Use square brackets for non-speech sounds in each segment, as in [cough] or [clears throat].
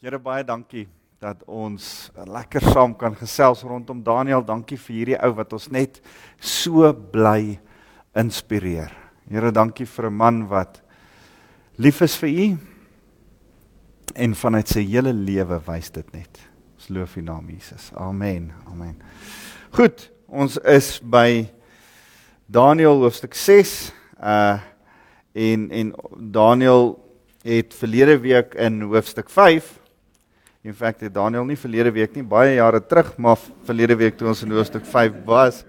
Here baie dankie dat ons lekker saam kan gesels rondom Daniel. Dankie vir hierdie ou wat ons net so bly inspireer. Here, dankie vir 'n man wat lief is vir U en vanuit sy hele lewe wys dit net. Ons loof U naam Jesus. Amen. Amen. Goed, ons is by Daniel hoofstuk 6 uh en en Daniel het verlede week in hoofstuk In feite het Daniel nie verlede week nie, baie jare terug, maar verlede week toe ons in hoofstuk 5 was,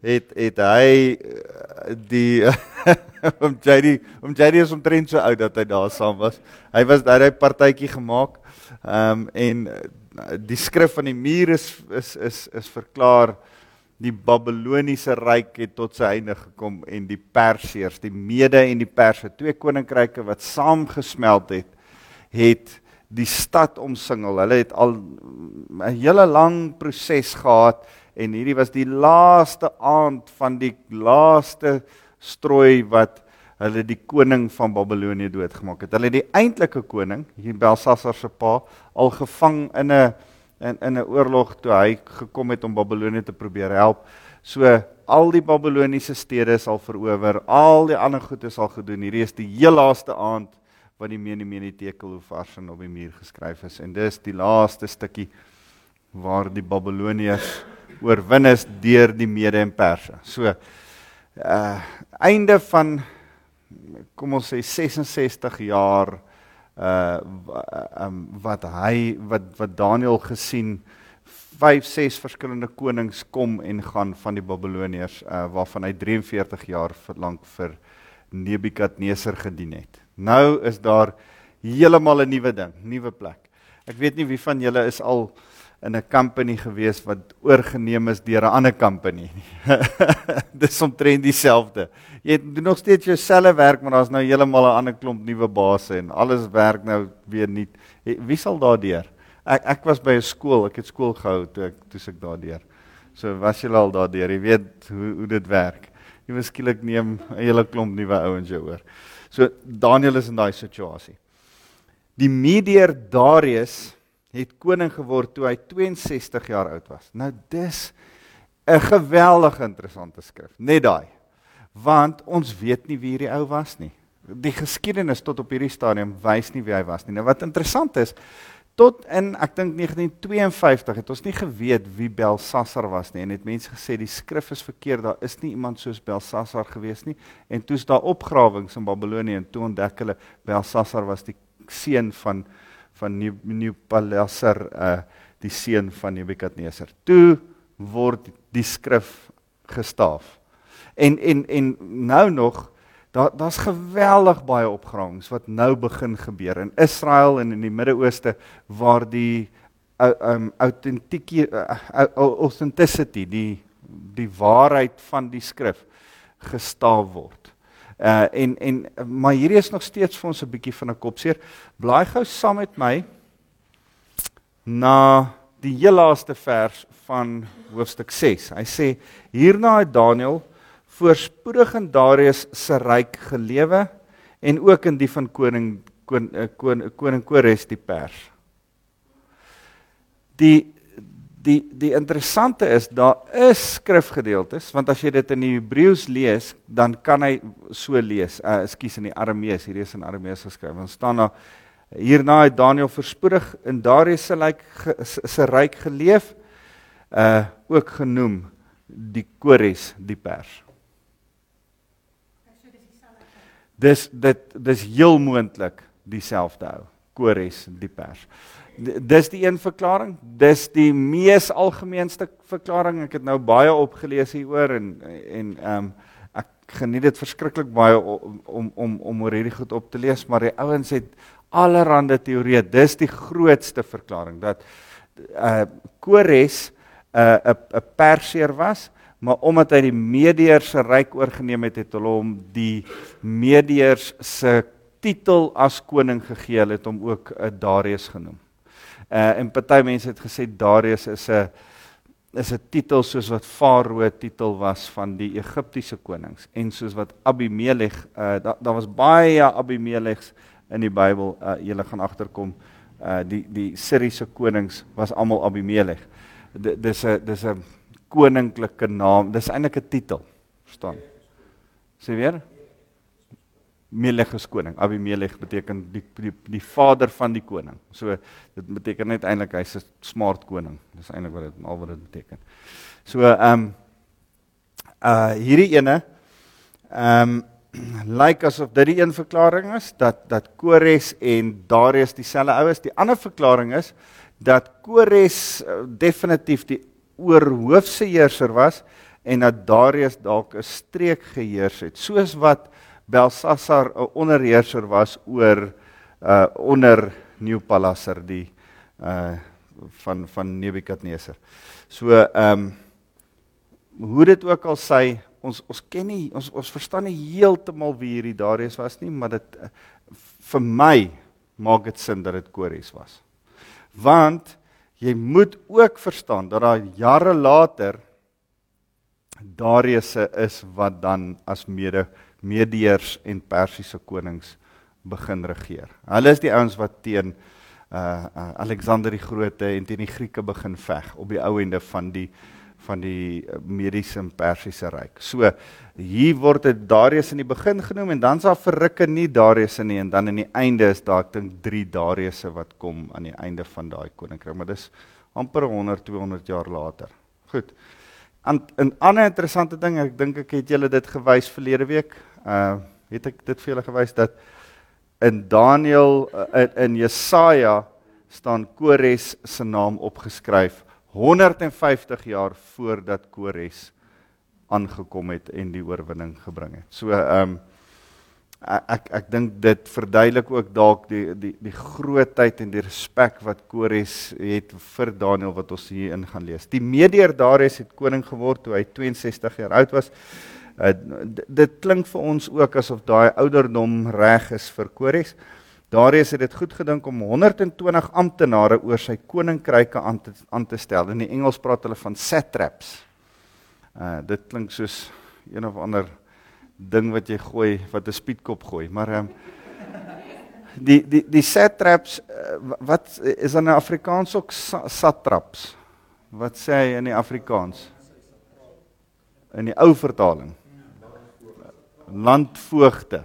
het het hy eh, die [laughs] om JD om JD is omtrent so oud dat hy daar saam was. Hy was daar 'n partytjie gemaak. Ehm um, en eh, die skrif van die muur is is is is verklaar die Babiloniese ryk het tot sy einde gekom en die Persiërs, die Mede en die Perse, twee koninkryke wat saamgesmelt het, het die stad omsingel. Hulle het al 'n hele lang proses gehad en hierdie was die laaste aand van die laaste strooi wat hulle die koning van Babelonie doodgemaak het. Hulle het die eintlike koning, hier Belsasar se pa, al gevang in 'n in in 'n oorlog toe hy gekom het om Babelonie te probeer help. So al die Babiloniese stede is al verower, al die ander goed is al gedoen. Hierdie is die heel laaste aand wat die meni meni tekel hoe vars en op die muur geskryf is en dis die laaste stukkie waar die Babiloniërs [laughs] oorwin is deur die Mede en Perse. So uh einde van kom ons sê 66 jaar uh um, wat hy wat wat Daniël gesien 5 6 verskillende konings kom en gaan van die Babiloniërs uh waarvan hy 43 jaar verlang vir Nebukadneser gedien het. Nou is daar heeltemal 'n nuwe ding, nuwe plek. Ek weet nie wie van julle is al in 'n company gewees wat oorgeneem is deur 'n ander company nie. [laughs] Dis omtrent dieselfde. Jy doen nog steeds jouselfde werk, maar daar's nou heeltemal 'n ander klomp nuwe basse en alles werk nou weer nie. Wie sal daardeur? Ek ek was by 'n skool, ek het skool gehou toe ek toe ek daardeur. So was jy al daardeur, jy weet hoe hoe dit werk. Jy miskielik neem 'n hele klomp nuwe ouens jou oor. So Daniel is in daai situasie. Die Medeer Darius het koning geword toe hy 62 jaar oud was. Nou dis 'n geweldig interessante skrif, net daai. Want ons weet nie wie hierdie ou was nie. Die geskiedenis tot op hierdie stadium wys nie wie hy was nie. Nou wat interessant is, tot in ek dink 1952 het ons nie geweet wie Belsassar was nie. En het mense gesê die skrif is verkeerd. Daar is nie iemand soos Belsassar gewees nie. En toe's daar opgrawings in Babelonie en toe ontdek hulle Belsassar was die seun van van Nebukadneser uh die seun van Nebukadneser toe word die skrif gestaaf. En en en nou nog Daar daar's geweldig baie opgrawings wat nou begin gebeur in Israel en in die Midde-Ooste waar die um autentieke uh, authenticity die die waarheid van die skrif gestaaf word. Uh en en maar hierdie is nog steeds vir ons 'n bietjie van 'n kopseer. Blaai gou saam met my na die heel laaste vers van hoofstuk 6. Hy sê hierna het Daniël voorspoedig in Darius se ryk gelewe en ook in die van koning koning eh, koning, koning Kores die pers. Die die die interessante is daar is skrifgedeeltes want as jy dit in die Hebreëus lees dan kan hy so lees. Uh ekskuus in die Aramees, hierdie is in Aramees geskryf. Ons staan daar hierna het Daniël voorspoedig in Darius se ryk se ryk geleef uh ook genoem die Kores die pers. Dis dit dis heel moontlik dieselfde ou. Kores die pers. Dis die een verklaring. Dis die mees algemeenste verklaring. Ek het nou baie opgelees hieroor en en ehm um, ek geniet dit verskriklik baie om om om oor hierdie goed op te lees, maar die ouens het allerlei teorieë. Dis die grootste verklaring dat uh Kores 'n uh, 'n Perseer was maar omdat hy die Medeërs se ryk oorgeneem het, het hulle hom die Medeërs se titel as koning gegee. Hulle het hom ook 'n uh, Darius genoem. Uh en party mense het gesê Darius is 'n is 'n titel soos wat Farao titel was van die Egiptiese konings en soos wat Abimelech uh daar da was baie Abimelegs in die Bybel. Uh julle gaan agterkom uh die die Siriëse konings was almal Abimelech. Dis 'n dis 'n koninklike naam. Dis eintlik 'n titel. Verstaan? Sê weer? Melech is koning. Abimelech beteken die, die die vader van die koning. So dit beteken net eintlik hy's 'n smart koning. Dis eintlik wat dit al wat dit beteken. So ehm um, uh hierdie ene ehm um, [clears throat] lyk like asof dit die een verklaring is dat dat Kores en Darius dieselfde oues. Die ander verklaring is dat Kores uh, definitief die oorhoofse heerser was en dat Darius dalk 'n streek geheers het soos wat Belsasar 'n onderheerser was oor uh onder Neopalazar die uh van van Nebukadneser. So ehm um, hoe dit ook al sê ons ons ken nie ons ons verstaan nie heeltemal wie hierdie Darius was nie, maar dit uh, vir my maak dit sin dat dit Kores was. Want jy moet ook verstaan dat daar jare later Darius is wat dan as mede Medeërs en Persiese konings begin regeer. Hulle is die ouens wat teen uh, uh Alexander die Grote en teen die Grieke begin veg op die ou ende van die van die Mediese en Persiese ryk. So hier word dit Darius in die begin genoem en dan's daar verrukke nie Darius nie en dan aan die einde is daar ek dink 3 Dariusse wat kom aan die einde van daai koninkryk, maar dis amper 100 200 jaar later. Goed. 'n ander interessante ding, ek dink ek het julle dit gewys verlede week. Uh het ek dit vir julle gewys dat in Daniël in, in Jesaja staan Kores se naam opgeskryf 150 jaar voordat Kores aangekom het en die oorwinning gebring het. So ehm um, ek ek dink dit verduidelik ook dalk die die die grootheid en die respek wat Kores het vir Daniël wat ons hier in gaan lees. Die Medeer Darius het koning geword toe hy 62 jaar oud was. Uh, dit klink vir ons ook asof daai ouderdom reg is vir Kores. Darius het dit goed gedink om 120 amptenare oor sy koninkryke aan te aan te stel. In die Engels praat hulle van satraps. Uh dit klink soos een of ander ding wat jy gooi wat 'n spietkop gooi, maar um, die die die satraps uh, wat is in Afrikaans ook satraps? Wat sê hy in die Afrikaans? In die ou vertaling. Landvoogte.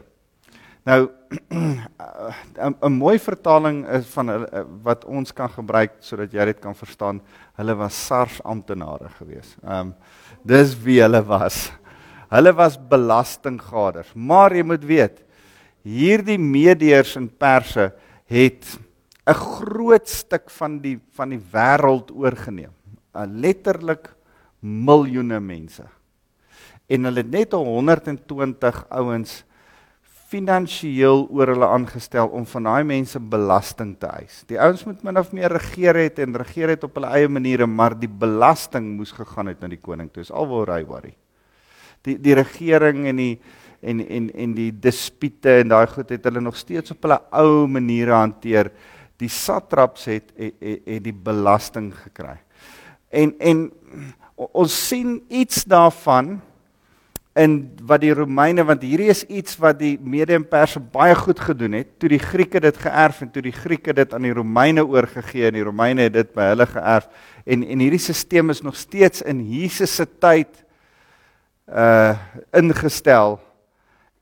Nou [clears throat] 'n mooi vertaling is van hulle wat ons kan gebruik sodat jy dit kan verstaan. Hulle was SARS amptenare gewees. Ehm um, dis wie hulle was. Hulle was belastinggaders. Maar jy moet weet, hierdie Medeërs en Perse het 'n groot stuk van die van die wêreld oorgeneem. Letterlik miljoene mense. En hulle het net 120 ouens finansiëel oor hulle aangestel om van daai mense belasting te eis. Die ouens moet min of meer regeer het en regeer het op hulle eie maniere, maar die belasting moes gegaan het na die koning toe. Dis alwaar hy worry. Die die regering en die en en en die dispute en daai goed het hulle nog steeds op hulle ou maniere hanteer. Die satraps het het, het, het die belasting gekry. En en ons sien iets daarvan in wat die Romeine want hierdie is iets wat die Mede en Perse baie goed gedoen het. Toe die Grieke dit geërf en toe die Grieke dit aan die Romeine oorgegee en die Romeine het dit by hulle geërf. En en hierdie stelsel is nog steeds in Jesus se tyd uh ingestel.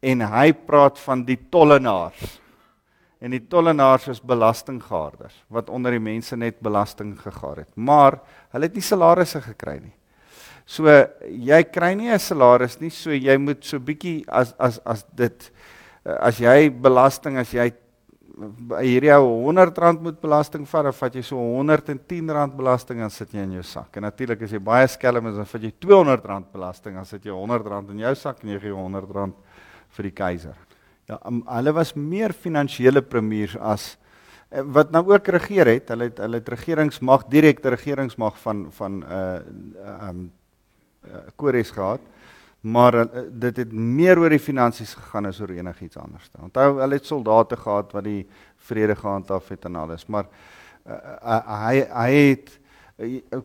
En hy praat van die tollenaars. En die tollenaars is belastinggarders wat onder die mense net belasting gegaar het. Maar hulle het nie salarisse gekry nie So jy kry nie 'n salaris nie, so jy moet so bietjie as as as dit as jy belasting as jy hierdie ou R100 moet belasting vat, dan vat jy so R110 belasting en sit jy in jou sak. En natuurlik as jy baie skelm is, dan vat jy R200 belasting, dan sit jy R100 in jou sak en jy gee R100 vir die keiser. Ja, um, hulle was meer finansiële premiers as eh, wat nou ook regeer het. Hulle het hulle het regeringsmag, direkte regeringsmag van van uh um uh, Kores gehad. Maar uh, dit het meer oor die finansies gegaan as oor enigiets anders. Onthou, hulle het soldate gehad wat die vrede gehandhaaf het en alles, maar uh, uh, hy hy het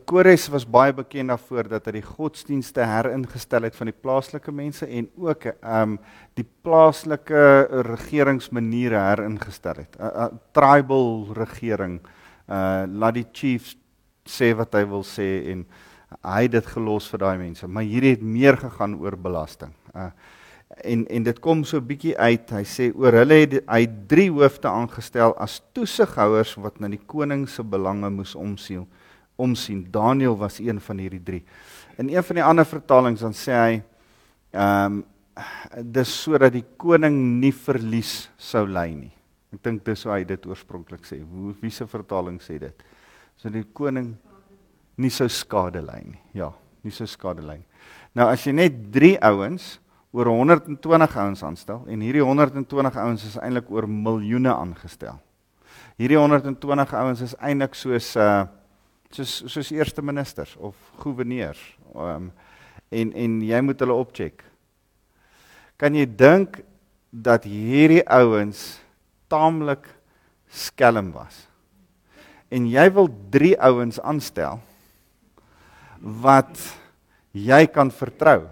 Kores was baie bekend daarvoor dat hy die godsdienste heringestel het van die plaaslike mense en ook ehm um, die plaaslike regeringsmaniere heringestel het. 'n uh, uh, tribal regering. Uh laat die chiefs sê wat hy wil sê en hy het dit gelos vir daai mense, maar hierdie het meer gegaan oor belasting. Uh en en dit kom so bietjie uit. Hy sê oor hulle het hy drie hoofde aangestel as toesighouers wat na die koning se belange moes omsien. Omsien. Daniel was een van hierdie drie. In een van die ander vertalings dan sê hy ehm um, dis sodat die koning nie verlies sou ly nie. Ek dink dis hoe hy dit oorspronklik sê. Hoe wie se vertaling sê dit? So die koning nie sou skade ly nie. Ja, nie sou skade ly nie. Nou as jy net 3 ouens oor 120 ouens aanstel en hierdie 120 ouens is eintlik oor miljoene aangestel. Hierdie 120 ouens is eintlik soos uh soos soos eerste ministers of goewerneurs. Um en en jy moet hulle opcheck. Kan jy dink dat hierdie ouens taamlik skelm was? En jy wil 3 ouens aanstel wat jy kan vertrou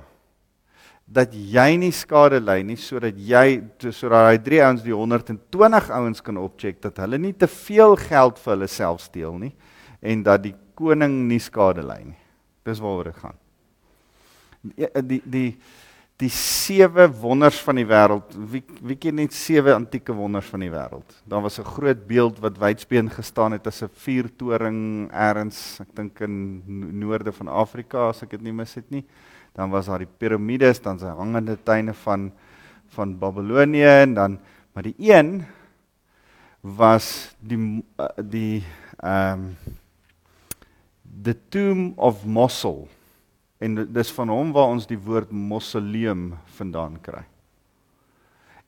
dat jy nie skade ly nie sodat jy sodat daai drie ouens die 120 ouens kan opcheck dat hulle nie te veel geld vir hulle self steel nie en dat die koning nie skade ly nie. Dis waaroor dit gaan. Die die die die sewe wonders van die wêreld. Wie wie ken net sewe antieke wonders van die wêreld? Daar was 'n groot beeld wat wydspeen gestaan het as 'n vuurtoring eers, ek dink in noorde van Afrika as ek dit nie mis het nie dan was daar die piramides, dan se hangende tuine van van Babelonie en dan maar die een was die uh, die ehm um, the tomb of Mosul en dis van hom waar ons die woord mausoleum vandaan kry.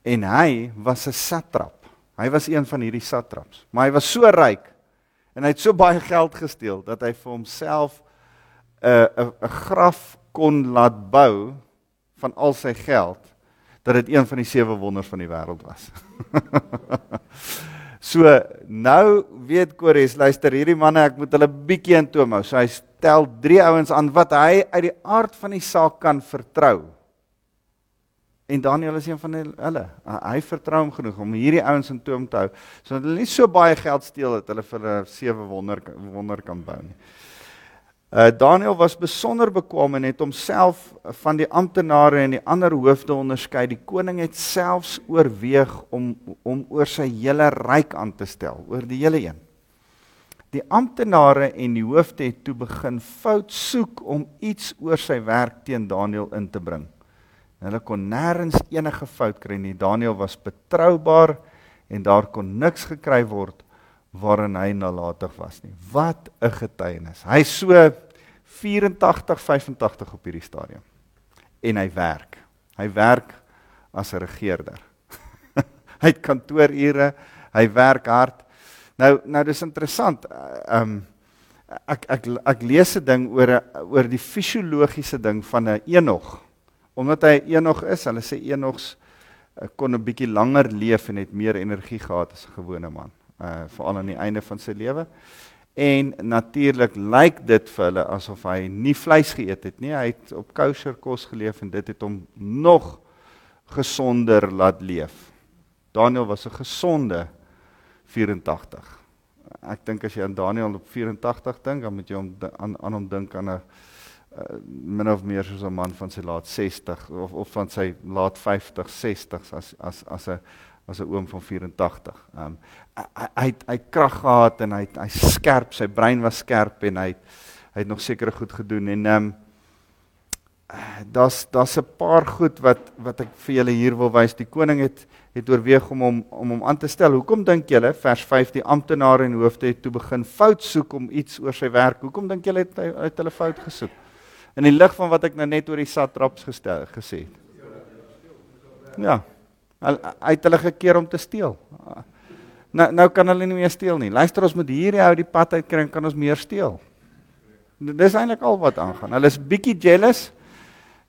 En hy was 'n satrap. Hy was een van hierdie satraps, maar hy was so ryk en hy het so baie geld gesteel dat hy vir homself 'n uh, 'n 'n graf kon laat bou van al sy geld dat dit een van die sewe wonders van die wêreld was. [laughs] so nou weet Kores, luister hierdie manne, ek moet hulle bietjie in toom hou. So hy stel drie ouens aan wat hy uit die aard van die saak kan vertrou. En Daniel is een van hulle. Hy vertrou hom genoeg om hierdie ouens in toom te hou sodat hulle nie so baie geld steel dat hulle vir 'n sewe wonder wonder kan bou nie. Uh, Daniel was besonder bekwam en het homself van die amptenare en die ander hoofde onderskei. Die koning het selfs oorweeg om om oor sy hele ryk aan te stel, oor die hele een. Die amptenare en die hoofde het toe begin fout soek om iets oor sy werk teen Daniel in te bring. Hulle kon nêrens enige fout kry nie. Daniel was betroubaar en daar kon niks gekry word waarin hy nalatig was nie. Wat 'n getuienis. Hy so 84 85 op hierdie stadium. En hy werk. Hy werk as 'n regerder. [laughs] hy het kantoorure, hy werk hard. Nou nou dis interessant. Ehm um, ek ek ek lees 'n ding oor oor die fisiologiese ding van 'n Enog. Omdat hy Enog is, hulle sê Enogs eh, kon 'n bietjie langer leef en het meer energie gehad as 'n gewone man uh veral aan die einde van sy lewe. En natuurlik lyk dit vir hulle asof hy nie vleis geëet het nie. Hy het op kosher kos geleef en dit het hom nog gesonder laat leef. Daniel was 'n gesonde 84. Ek dink as jy aan Daniel op 84 dink, dan moet jy hom aan aan hom dink aan 'n uh, min of meer soos 'n man van sy laat 60 of of van sy laat 50, 60s as as as 'n as 'n oom van 84. Ehm um, hy hy hy krag gehad en hy hy skerp, sy brein was skerp en hy hy het nog sekere goed gedoen en ehm um, daar's daar's 'n paar goed wat wat ek vir julle hier wil wys. Die koning het het oorweeg om hom om hom aan te stel. Hoekom dink julle vers 5 die amptenare en hoofde het toe begin fout soek om iets oor sy werk? Hoekom dink julle het uit hulle fout gesoek? In die lig van wat ek nou net oor die satraps gestel gesê het. Ja. Hy het hulle gekeer om te steel. Nou nou kan hulle nie meer steel nie. Luister ons moet hierdie ou die pad uitkry en kan ons meer steel. Dis eintlik al wat aangaan. Hulle is bietjie jealous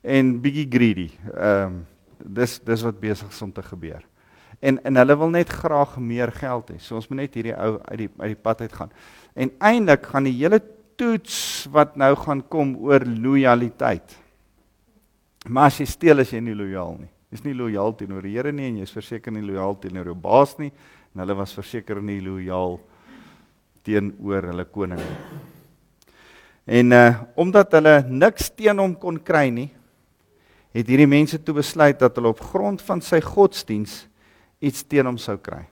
en bietjie greedy. Ehm um, dis dis wat besig is om te gebeur. En en hulle wil net graag meer geld hê. So ons moet net hierdie ou uit die uit die pad uit gaan. En eintlik gaan die hele toets wat nou gaan kom oor lojaliteit. Maar as jy steel, is jy nie lojaal nie. Jy's nie lojaal teenoor die Here nie en jy's verseker nie lojaal teenoor jou baas nie en hulle was verseker nie lojaal teenoor hulle koning nie. En uh omdat hulle niks teen hom kon kry nie, het hierdie mense toe besluit dat hulle op grond van sy godsdiens iets teen hom sou kry.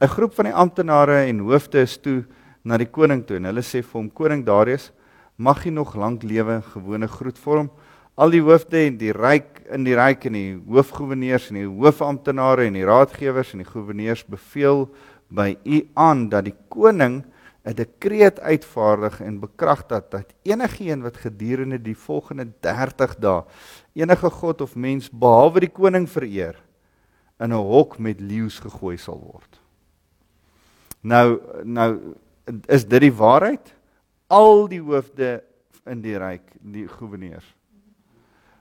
'n Groep van die amptenare en hoofde is toe na die koning toe en hulle sê vir hom koning Darius, mag jy nog lank lewe, gewone groet vir hom. Al die hoofde en die ryk in die ryk en die hoofgouverneurs en die hoofamptenare en die raadgewers en die gouverneurs beveel by u aan dat die koning 'n dekreet uitvaardig en bekragtig dat enigiemand wat gedurende die volgende 30 dae enige god of mens behalwe die koning vereer in 'n hok met leeu's gegooi sal word. Nou nou is dit die waarheid? Al die hoofde in die ryk, die goewerneurs.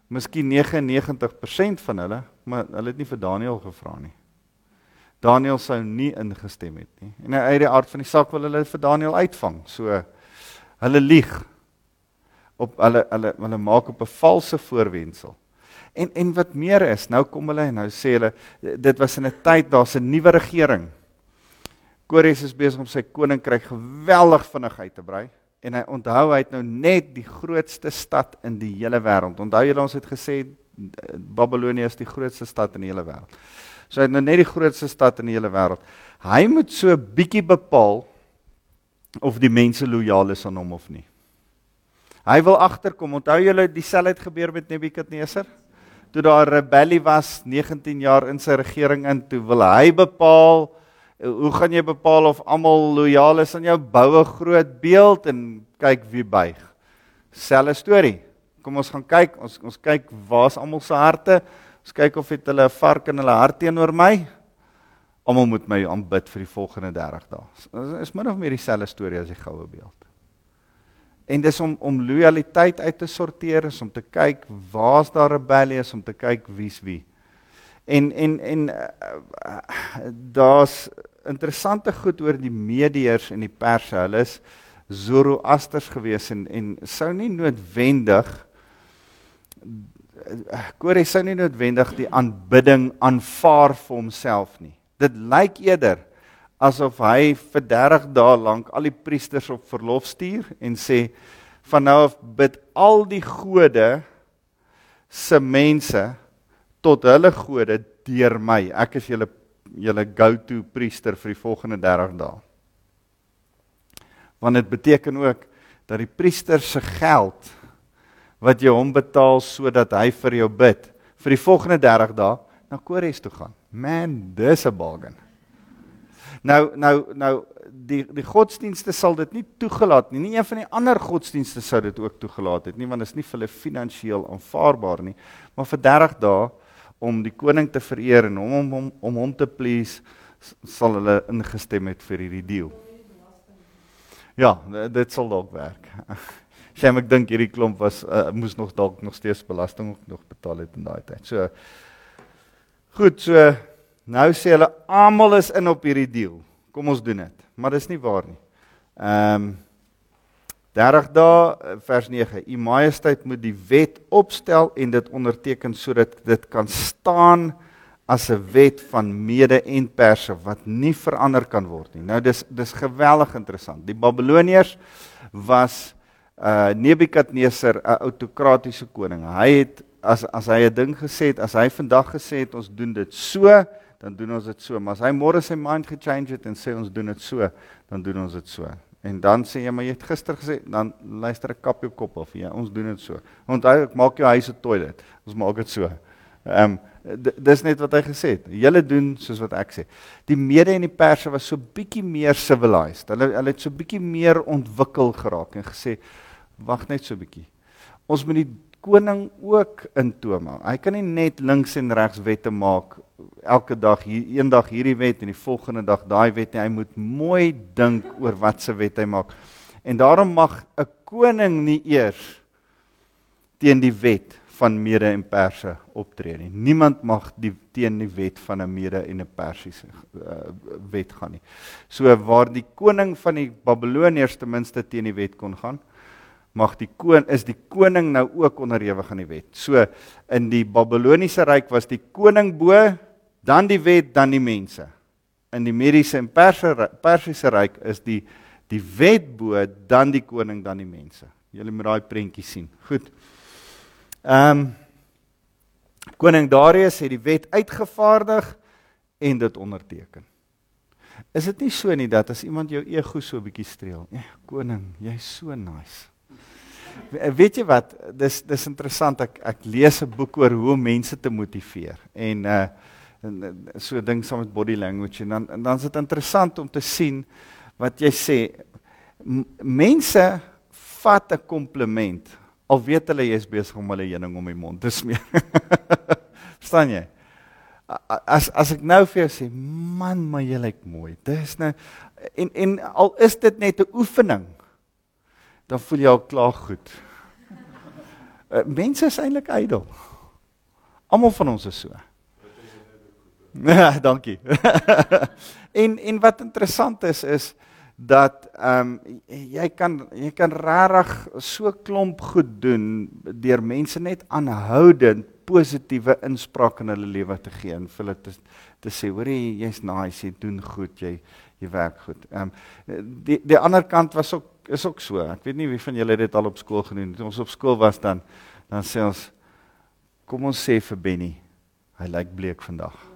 Miskien 99% van hulle, maar hulle het nie vir Daniël gevra nie. Daniël sou nie ingestem het nie. En uit die aard van die saak wil hulle vir Daniël uitvang. So hulle lieg op hulle hulle hulle maak op 'n valse voorwendsel. En en wat meer is, nou kom hulle en nou sê hulle dit was in 'n tyd daar's 'n nuwe regering. Kores is besig om sy koninkryk geweldig vinnig uit te brei en hy onthou hy het nou net die grootste stad in die hele wêreld. Onthou julle ons het gesê Babilonie is die grootste stad in die hele wêreld. So hy het nou net die grootste stad in die hele wêreld. Hy moet so bietjie bepaal of die mense lojaal is aan hom of nie. Hy wil agterkom. Onthou julle dieselfde het gebeur met Nebukadneser? Toe daar rebellie was 19 jaar in sy regering in, toe wil hy bepaal hoe gaan jy bepaal of almal lojaal is aan jou boue groot beeld en kyk wie buig. Selfe storie. Kom ons gaan kyk, ons ons kyk waar's almal se harte. Ons kyk of het hulle 'n vark in hulle hart teenoor my. Almal moet my aanbid vir die volgende 30 dae. Dit is min of meer dieselfde storie as die goue beeld. En dis om om lojaliteit uit te sorteer, is om te kyk waar's daar rebellie is, om te kyk wie's wie. En en en uh, daar's interessante goed oor die mediërs en die perse. Hulle is Zoroasters gewees en en sou nie noodwendig Kore sou nie noodwendig die aanbidding aanvaar vir homself nie. Dit lyk eerder asof hy vir 30 dae lank al die priesters op verlof stuur en sê van nou af bid al die gode se mense tot hulle gode deur my. Ek is julle julle go-to priester vir die volgende 30 dae. Want dit beteken ook dat die priester se geld wat jy hom betaal sodat hy vir jou bid vir die volgende 30 dae na Kores toe gaan. Man, dis 'n bargain. Nou nou nou die die godsdienste sal dit nie toegelaat nie. Nie een van die ander godsdienste sou dit ook toegelaat het nie want dit is nie vir hulle finansiëel aanvaarbaar nie. Maar vir 30 dae om die koning te vereer en hom om hom om hom te please sal hulle ingestem het vir hierdie deal. Ja, dit sal dalk werk. [laughs] Sjem ek dink hierdie klomp was uh, moes nog dalk nog steeds belasting nog betaal het in daai tyd. So Goed, so nou sê hulle almal is in op hierdie deal. Kom ons doen dit. Maar dis nie waar nie. Ehm um, 30 dae eh, vers 9 U Majesteit moet die wet opstel en dit onderteken sodat dit kan staan as 'n wet van mede en perse wat nie verander kan word nie. Nou dis dis geweldig interessant. Die Babiloniërs was uh Nebukadneser 'n autokratiese koning. Hy het as as hy 'n ding gesê het, as hy vandag gesê het ons doen dit so, dan doen ons dit so. Maar as hy môre sy mind gechange het en sê ons doen dit so, dan doen ons dit so. En dan sê jy maar jy het gister gesê dan luister ek kap jou kop af. Ja, ons doen dit so. Onthou ek maak jou huis 'n toilet. Ons maak dit so. Ehm um, dis net wat hy gesê het. Julle doen soos wat ek sê. Die mede en die perse was so bietjie meer civilized. Hulle hulle het so bietjie meer ontwikkel geraak en gesê wag net so bietjie. Ons moet die koning ook intoom. Hy kan nie net links en regs wette maak elke dag hier eendag hierdie wet en die volgende dag daai wet nie. Hy moet mooi dink oor wat se wet hy maak. En daarom mag 'n koning nie eers teen die wet van mede en perse optree nie. Niemand mag die teen die wet van 'n mede en 'n persiese uh, wet gaan nie. So waar die koning van die Babiloniërs ten minste teen die wet kon gaan, mag die koning is die koning nou ook onderhewig aan die wet. So in die Babiloniese ryk was die koning bo, dan die wet, dan die mense. In die Mediese en Perse Persiese ryk is die die wet bo, dan die koning, dan die mense. Julle moet daai prentjie sien. Goed. Ehm um, Koning Darius het die wet uitgevaardig en dit onderteken. Is dit nie so nie dat as iemand jou ego so 'n bietjie streel, ja, koning, jy's so nice. Weet jy wat? Dis dis interessant ek ek lees 'n boek oor hoe mense te motiveer en uh so 'n ding saam met body language en dan en dan is dit interessant om te sien wat jy sê mense vat 'n kompliment al weet hulle jy is besig om hulle heuning om die mond te smeer. [laughs] Verstaan jy? As as ek nou vir jou sê, man, maar jy lyk mooi. Dis nou en en al is dit net 'n oefening, dan voel jy al klaar goed. Uh, [laughs] mense is eintlik ydel. Almal van ons is so. Ja, [laughs] dankie. [laughs] en en wat interessant is is dat ehm um, jy kan jy kan regtig so klomp goed doen deur mense net aanhoudend positiewe inspraak in hulle lewe te gee en vir hulle te, te sê hoor jy jy's nice jy doen goed jy jy werk goed. Ehm um, die die ander kant was ook is ook so. Ek weet nie wie van julle dit al op skool gedoen het. Ons op skool was dan dan sê ons kom ons sê vir Benny hy lyk bleek vandag.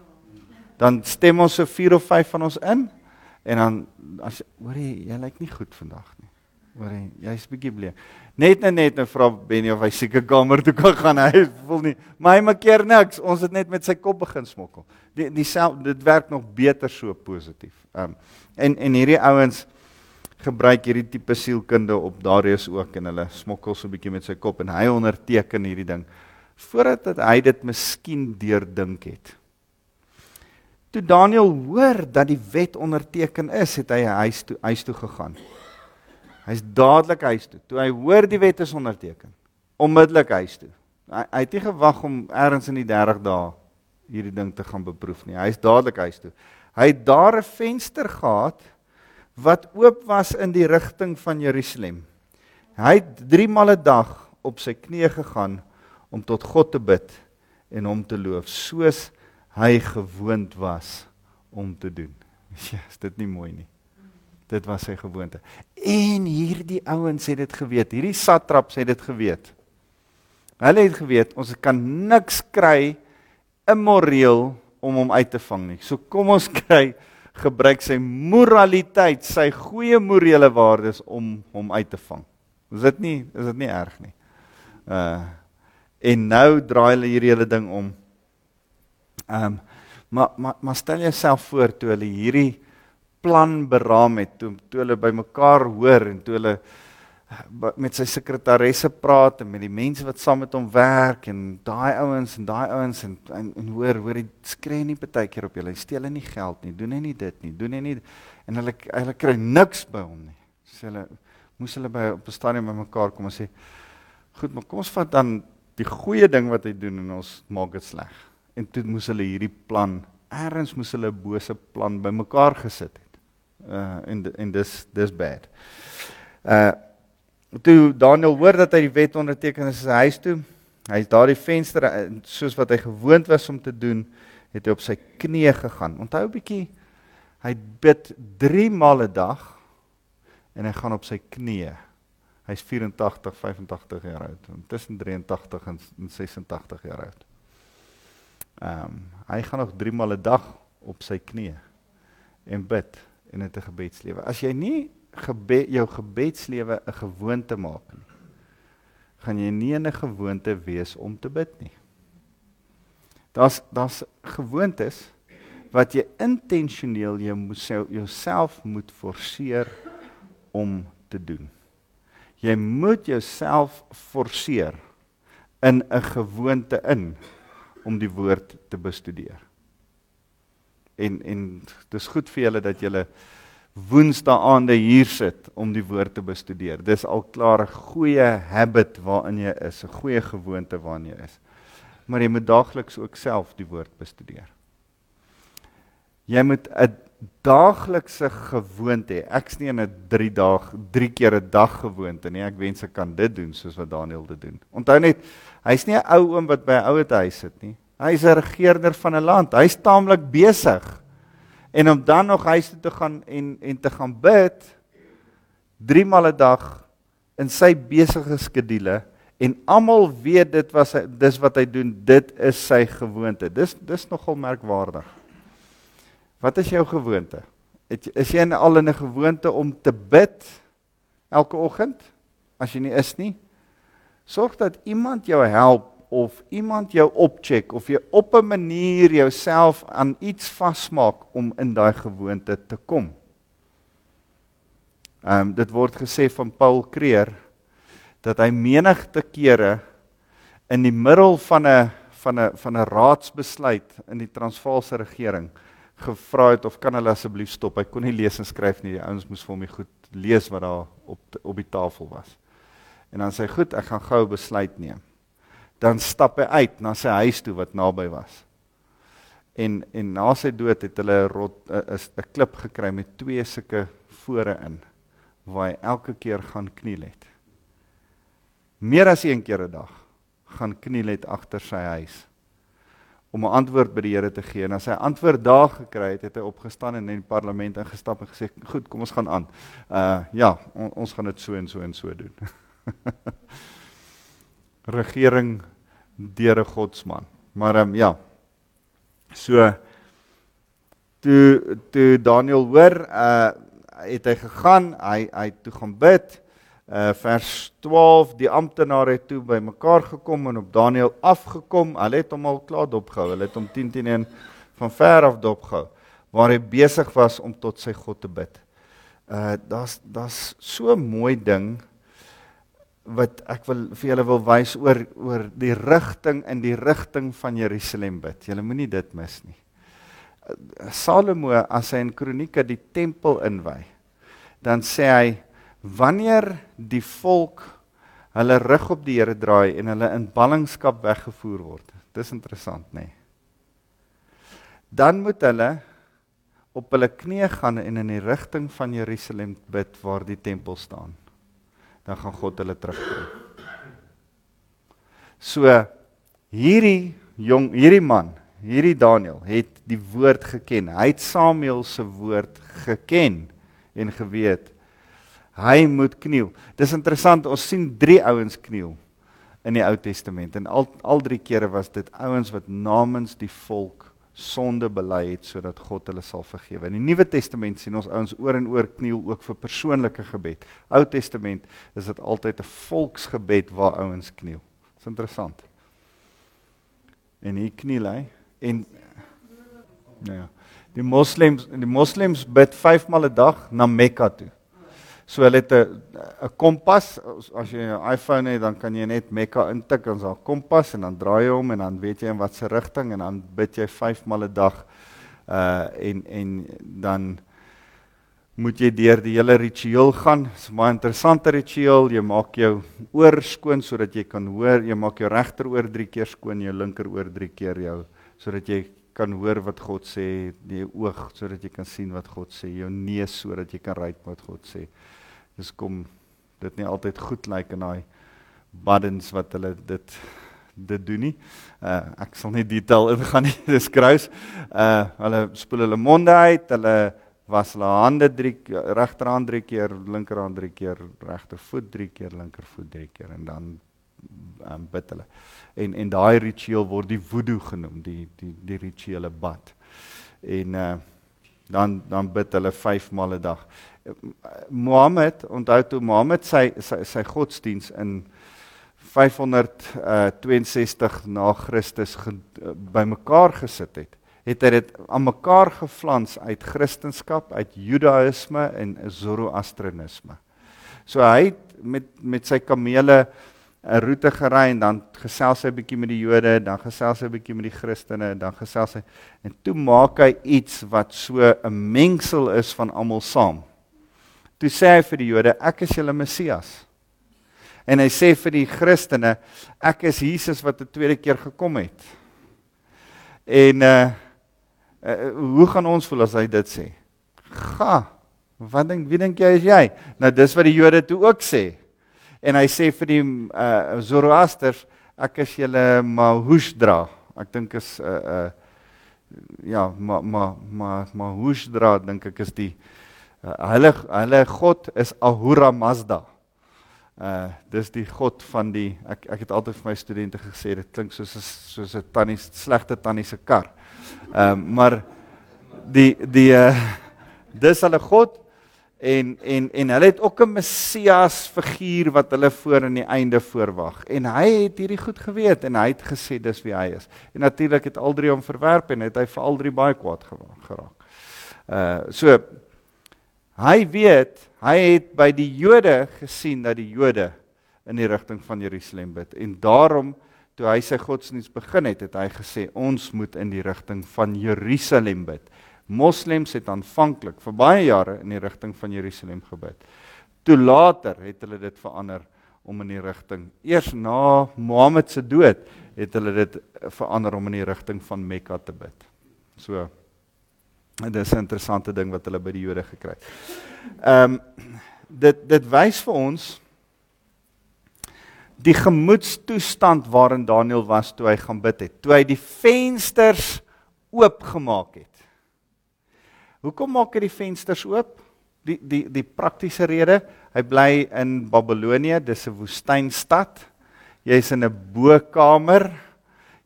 Dan stem ons so 4 of 5 van ons in En dan as hoor jy, jy lyk nie goed vandag nie. Hoor jy, jy's bietjie bleek. Net net net nou vra Benny of hy seker kamer toe kan gaan. Hy voel nie. Maar hy maak keer niks. Ons het net met sy kop begin smokkel. Die dieselfde dit werk nog beter so positief. Ehm um, en en hierdie ouens gebruik hierdie tipe sielkunde op Darius ook en hulle smokkel so 'n bietjie met sy kop en hy onderteken hierdie ding voordat hy dit miskien deurdink het. Toe Daniel hoor dat die wet onderteken is, het hy huis toe huis toe gegaan. Hy's dadelik huis toe. Toe hy hoor die wet is onderteken, onmiddellik huis toe. Hy, hy het nie gewag om eers in die 30 dae hierdie ding te gaan beproef nie. Hy's dadelik huis toe. Hy het daar 'n venster gehad wat oop was in die rigting van Jerusalem. Hy het 3 male 'n dag op sy knieë gegaan om tot God te bid en hom te loof soos hy gewoond was om te doen. [laughs] Ja, is dit nie mooi nie. Dit was sy gewoonte. En hierdie ouens het dit geweet. Hierdie satraps het dit geweet. Hulle het geweet ons kan niks kry immoreel om hom uit te vang nie. So kom ons [laughs] kry gebruik sy moraliteit, sy goeie morele waardes om hom uit te vang. Is dit nie is dit nie erg nie. Uh en nou draai hulle hierdie hele ding om Ehm um, maar maar maar stel jouself voor toe hulle hierdie plan beraam het, toe toe hulle bymekaar hoor en toe hulle eh, met sy sekretaresse praat en met die mense wat saam met hom werk en daai ouens en daai ouens en, en en hoor hoor hy skree nie partykeer op julle steel hy nie geld nie doen hy nie dit nie doen hy nie en hulle hulle kry niks by hom nie. Sê hulle moes hulle by op 'n stadium bymekaar kom en sê goed maar kom ons vat dan die goeie ding wat hy doen en ons maak dit sleg en toe moes hulle hierdie plan eers moes hulle 'n bose plan bymekaar gesit het. Uh en en dis dis bad. Uh toe Daniel hoor dat hy die wet onderteken in sy huis toe, hy's daardie venster uh, soos wat hy gewoond was om te doen, het hy op sy knieë gegaan. Onthou 'n bietjie hy bid 3 maal 'n dag en hy gaan op sy knieë. Hy's 84, 85 jaar oud, tussen 83 en 86 jaar oud. Ehm um, hy gaan nog 3 maal 'n dag op sy knieë en bid en in 'n gebedslewe. As jy nie gebed jou gebedslewe 'n gewoonte maak nie, gaan jy nie 'n gewoonte wees om te bid nie. Daar's daar's gewoontes wat jy intentioneel moet jouself moet forceer om te doen. Jy moet jouself forceer in 'n gewoonte in om die woord te bestudeer. En en dis goed vir julle dat julle woensdae aande hier sit om die woord te bestudeer. Dis al klaar 'n goeie habit waarin jy is, 'n goeie gewoonte waarin jy is. Maar jy moet daagliks ook self die woord bestudeer. Jy moet 'n daaglikse gewoonte hê. Ek's nie in 'n 3 daag, 3 keer 'n dag gewoonte nie. Ek wens ek kan dit doen soos wat Daniel dit doen. Onthou net, hy's nie 'n ou oom wat by 'n ouete huis sit nie. Hy's 'n regerder van 'n land. Hy's taamlik besig. En om dan nog huis toe te gaan en en te gaan bid 3 maal 'n dag in sy besige skedule en almal weet dit was hy dis wat hy doen. Dit is sy gewoonte. Dis dis nogal merkwaardig. Wat is jou gewoonte? Het, is jy al in 'n gewoonte om te bid elke oggend? As jy nie is nie, sorg dat iemand jou help of iemand jou opcheck of jy op 'n manier jouself aan iets vasmaak om in daai gewoonte te kom. Ehm um, dit word gesê van Paul Creer dat hy menigte kere in die middel van 'n van 'n van 'n raadsbesluit in die Transvaalse regering gevra het of kan hulle asseblief stop. Hy kon nie lees en skryf nie. Die ouens moes vir hom goed lees wat daar op op die tafel was. En dan sê hy, "Goed, ek gaan gou besluit neem." Dan stap hy uit na sy huis toe wat naby was. En en na sy dood het hulle 'n rot 'n 'n klip gekry met twee sulke fore in waar hy elke keer gaan kniel het. Meer as een keer 'n dag gaan kniel het agter sy huis om 'n antwoord by die Here te gee. En as hy antwoord daar gekry het, het hy opgestaan en in die parlement ingestap en gesê: "Goed, kom ons gaan aan. Uh ja, on, ons gaan dit so en so en so doen." [laughs] [laughs] Regering deur 'n godsman. Maar ehm um, ja. So toe toe Daniel hoor, uh het hy gegaan, hy hy toe gaan bid uh vers 12 die amptenare het toe by mekaar gekom en op Daniël afgekom. Hulle het hom al klaar dopgehou. Hulle het hom 10 teen 1 van ver af dopgehou waar hy besig was om tot sy God te bid. Uh daar's daar's so 'n mooi ding wat ek wil vir julle wil wys oor oor die rigting in die rigting van Jerusalem bid. Julle moenie dit mis nie. Uh, Salomo as hy in Kronieke die tempel inwy, dan sê hy wanneer die volk hulle rug op die Here draai en hulle in ballingskap weggevoer word. Dis interessant, nê? Nee. Dan moet hulle op hulle knieë gaan en in die rigting van Jerusalem bid waar die tempel staan. Dan gaan God hulle terugbring. So hierdie jong hierdie man, hierdie Daniël het die woord geken. Hy het Samuel se woord geken en geweet Hy moet kniel. Dis interessant, ons sien drie ouens kniel in die Ou Testament en al al drie kere was dit ouens wat namens die volk sonde bely het sodat God hulle sal vergewe. In die Nuwe Testament sien ons ouens oor en oor kniel ook vir persoonlike gebed. Ou Testament is dit altyd 'n volksgebed waar ouens kniel. Dis interessant. En hier kniel hy en nou ja. Die moslems, die moslems bid 5 maal 'n dag na Mekka toe. So hulle het 'n 'n kompas. As jy 'n iPhone het, dan kan jy net Mekka intik en dan kompas en dan draai jy hom en dan weet jy in watter rigting en dan bid jy 5 maal 'n dag. Uh en en dan moet jy deur die hele ritueel gaan. Dit's 'n baie interessante ritueel. Jy maak jou oor skoon sodat jy kan hoor. Jy maak jou regteroor 3 keer skoon, jou linkeroor 3 keer jou sodat jy kan hoor wat God sê, die oog sodat jy kan sien wat God sê, jou neus sodat jy kan ruik wat God sê dis kom dit nie altyd goed lyk like in daai buttons wat hulle dit dit doen nie. Uh ek sal nie detail ingaan nie. [laughs] Dis grous. Uh hulle spoel hulle monde uit, hulle was hulle hande drie regterhand drie keer, linkerhand drie keer, regtervoet drie keer, linkervoet drie keer en dan um, bid hulle. En en daai ritueel word die voodoo genoem, die die die rituele bad. En uh dan dan bid hulle 5 maal 'n dag. Mohammed, onthou toe Mohammed sy sy, sy godsdiens in 562 uh, na Christus ge, uh, bymekaar gesit het, het hy dit aan mekaar geflans uit Christendom, uit Judaïsme en Zoroastrianisme. So hy het met met sy kamele 'n roete gery en dan gesels hy 'n bietjie met die Jode, dan gesels hy 'n bietjie met die Christene, dan gesels hy en toe maak hy iets wat so 'n mengsel is van almal saam. Toe sê hy vir die Jode, ek is julle Messias. En hy sê vir die Christene, ek is Jesus wat 'n tweede keer gekom het. En uh, uh hoe gaan ons voel as hy dit sê? Ga. Wat dink wie dink jy is jy? Nou dis wat die Jode toe ook sê. En hy sê vir die uh Zoroasters, ek is julle Mahushra. Ek dink is 'n uh, uh ja, ma ma ma Mahushra dink ek is die uh, hulle hulle god is Ahura Mazda. Uh dis die god van die ek ek het altyd vir my studente gesê dit klink soos 'n soos 'n tannie slegte tannie se kar. Ehm uh, maar die die uh dis hulle god en en en hulle het ook 'n Messias figuur wat hulle voor aan die einde voorwag. En hy het hierdie goed geweet en hy het gesê dis wie hy is. En natuurlik het al drie hom verwerp en het hy vir al drie baie kwaad geraak. Uh so hy weet Hy het by die Jode gesien dat die Jode in die rigting van Jerusalem bid en daarom toe hy sy godsdienst begin het, het hy gesê ons moet in die rigting van Jerusalem bid. Moslems het aanvanklik vir baie jare in die rigting van Jerusalem gebid. Toe later het hulle dit verander om in die rigting eers na Mohammed se dood het hulle dit verander om in die rigting van Mekka te bid. So dit is 'n interessante ding wat hulle by die Jode gekry het. Ehm um, dit dit wys vir ons die gemoedstoestand waarin Daniël was toe hy gaan bid het, toe hy die vensters oopgemaak het. Hoekom maak hy die vensters oop? Die die die praktiese rede, hy bly in Babelonie, dis 'n woestynstad. Jy's in 'n bokamer.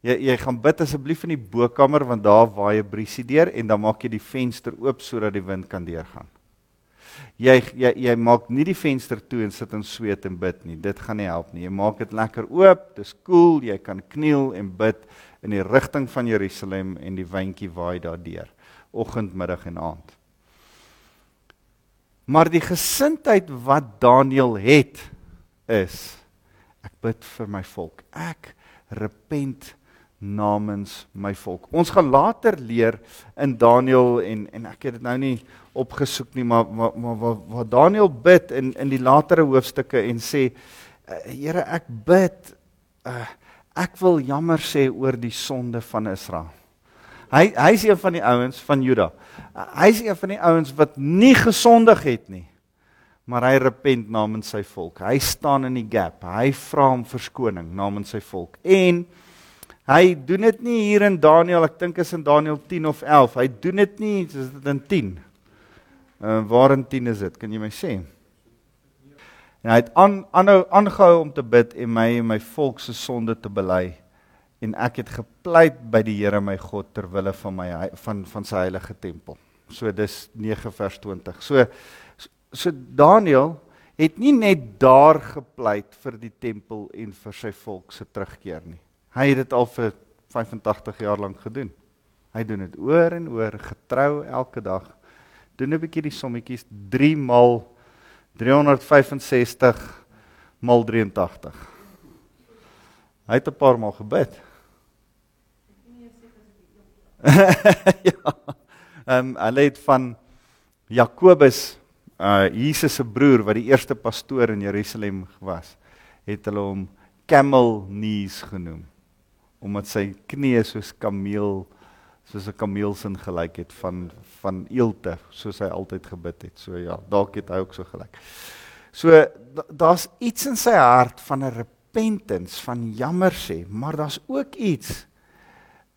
Jy jy gaan bid asseblief in die bokamer want daar waai 'n briesie deur en dan maak jy die venster oop sodat die wind kan deurgaan jy jy jy maak nie die venster toe en sit in sweet en bid nie. Dit gaan nie help nie. Jy maak dit lekker oop, dis koel, cool, jy kan kniel en bid in die rigting van Jerusalem en die windjie waai daardeur, oggend, middag en aand. Maar die gesindheid wat Daniël het is ek bid vir my volk. Ek repent namens my volk. Ons gaan later leer in Daniël en en ek het dit nou nie opgesoek nie, maar maar wat wat Daniël bid in in die latere hoofstukke en sê uh, Here, ek bid uh, ek wil jammer sê oor die sonde van Israel. Hy hy's een van die ouens van Juda. Uh, hy's een van die ouens wat nie gesondig het nie. Maar hy repent namens sy volk. Hy staan in die gap. Hy vra om verskoning namens sy volk. En hy doen dit nie hier in Daniël, ek dink is in Daniël 10 of 11. Hy doen dit nie, dis dit in 10. Uh waarin 10 is dit? Kan jy my sê? En hy het aan aanhou aangehou om te bid en my en my volk se sonde te bely. En ek het gepleit by die Here my God ter wille van my van van sy heilige tempel. So dis 9 vers 20. So so Daniël het nie net daar gepleit vir die tempel en vir sy volk se terugkeer nie. Hy het dit al vir 85 jaar lank gedoen. Hy doen dit oor en oor getrou elke dag doen 'n bietjie die sommetjies 3 mal 365 mal 83. Hy het 'n paar maal gebid. [laughs] ja. Ehm um, hulle het van Jakobus, uh Jesus se broer wat die eerste pastoor in Jerusalem was, het hulle hom camel knees genoem omdat sy knieë soos kameel soos 'n kameelsin gelyk het van van eelte soos hy altyd gebid het. So ja, dalk het hy ook so gelyk. So daar's iets in sy hart van 'n repentance, van jammer sê, maar daar's ook iets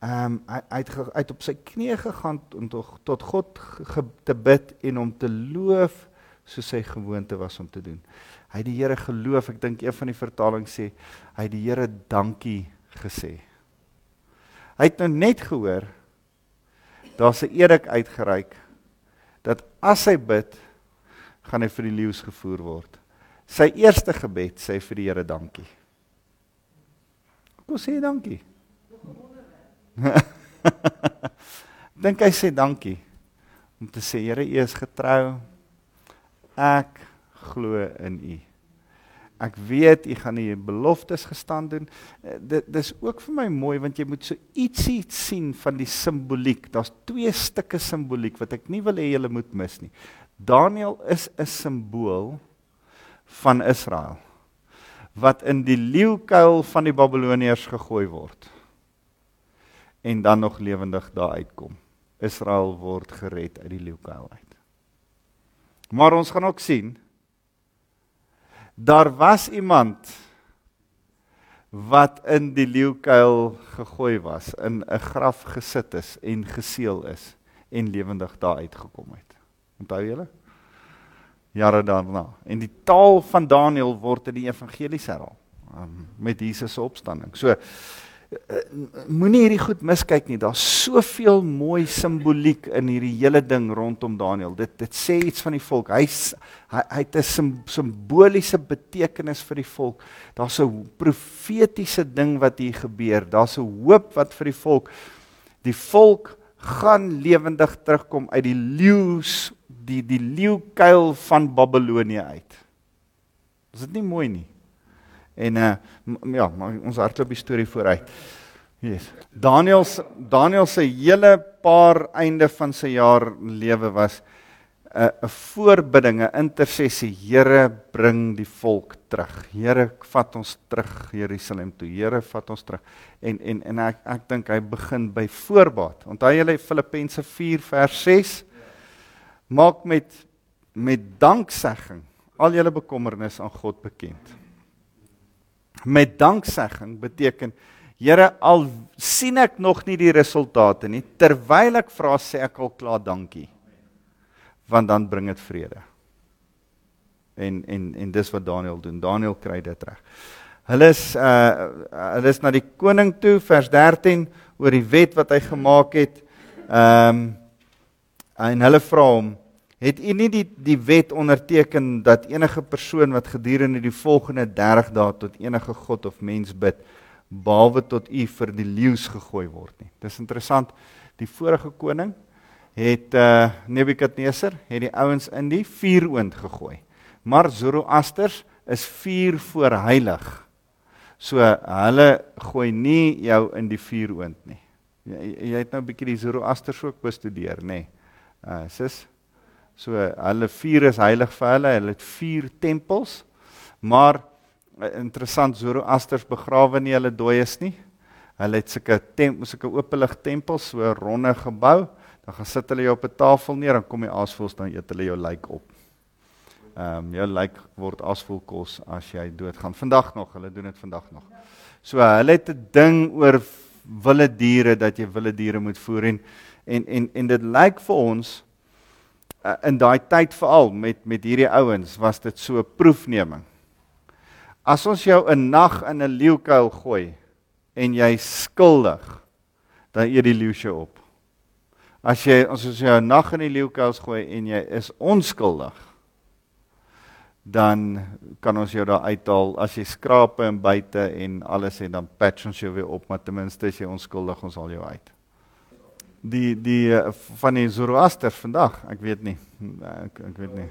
ehm um, hy hy het uit op sy knieë gegaan om tot tot God ge, te bid en om te loof soos sy gewoonte was om te doen. Hy het die Here geloof. Ek dink een van die vertalings sê hy het die Here dankie gesê. Hy het nou net gehoor daar's 'n edik uitgereik dat as hy bid, gaan hy vir die leeu's gevoer word. Sy eerste gebed sê vir die Here dankie. Kom sê dankie. [laughs] Dink hy sê dankie om te sê Here, U is getrou. Ek glo in U. ek weet u gaan die beloftes gestaan doen. Uh, dit dis ook vir my mooi want jy moet so ietsie sien van die simboliek. Daar's twee stukke simboliek wat ek nie wil hê julle moet mis nie. Daniël is 'n simbool van Israel wat in die leeukuil van die Babiloniërs gegooi word en dan nog lewendig daar uitkom. Israel word gered uit die leeukuil uit. Maar ons gaan ook sien daar was iemand wat in die leeukuil gegooi was, in 'n graf gesit is en geseël is en lewendig daar uitgekom het. Onthou julle? Jare daarna. En die taal van Daniël word in die evangelies herhaal um, met Jesus se opstanding. So moenie hierdie goed miskyk nie. Daar's soveel mooi simboliek in hierdie hele ding rondom Daniël. Dit dit sê iets van die volk. Hy's hy, hy het 'n simboliese betekenis vir die volk. Daar's 'n profetiese ding wat hier gebeur. Daar's 'n hoop wat vir die volk die volk gaan lewendig terugkom uit die leeu's die die leeukuil van Babelonie uit. Is dit nie mooi nie? En uh ja, maar ons hardloop die storie vooruit. Yes. Daniel Daniel se hele paar einde van sy jaar lewe was 'n uh, 'n voorbidding, 'n intersessie. Here, bring die volk terug. Here, vat ons terug Jerusalem toe. Here, vat ons terug. En en en ek ek dink hy begin by voorbaat. Onthou julle Filippense 4 vers 6 maak met met danksegging al julle bekommernisse aan God bekend. Met danksegging beteken Here al sien ek nog nie die resultate nie terwyl ek vra sê ek al klaar dankie. Want dan bring dit vrede. En en en dis wat Daniël doen. Daniël kry dit reg. Hulle is uh hulle is na die koning toe vers 13 oor die wet wat hy gemaak het. Ehm um, en hulle vra hom het u nie die die wet onderteken dat enige persoon wat gedurende die volgende 30 dae tot enige god of mens bid behalwe tot u vir die leeu's gegooi word nie. Dis interessant. Die vorige koning het uh Nebukadneser het die ouens in die vuuroond gegooi. Maar Zoroasters is vuur voor heilig. So hulle gooi nie jou in die vuuroond nie. Jy, jy het nou 'n bietjie die Zoroasters ook bestudeer, nê? Nee. Uh sis So hulle vuur is heilig vir hulle. Hulle het vier tempels. Maar eh, interessant Zoroasters begrawe nie hulle dooies nie. Hulle het sulke tempel, sulke oopelig tempels, so 'n ronde gebou. Dan gaan sit hulle jou op 'n tafel neer en kom die aasvoëls dan eet hulle jou lijk op. Ehm um, jou lijk word aasvoëlkos as jy doodgaan. Vandag nog, hulle doen dit vandag nog. So hulle het 'n ding oor wilde diere dat jy wilde diere moet voer en en en, en dit lyk vir ons uh, in daai tyd veral met met hierdie ouens was dit so 'n proefneming. As ons jou 'n nag in 'n leeukuil gooi en jy skuldig, dan eet die leeu jou op. As jy ons as jou 'n nag in die leeukuil gooi en jy is onskuldig, dan kan ons jou daar uithaal as jy skrape en buite en alles het dan patch ons jou weer op, maar ten minste as jy onskuldig ons haal jou uit die die uh, van die Zoroaster vandag? Ek weet nie. Ek ek weet nie.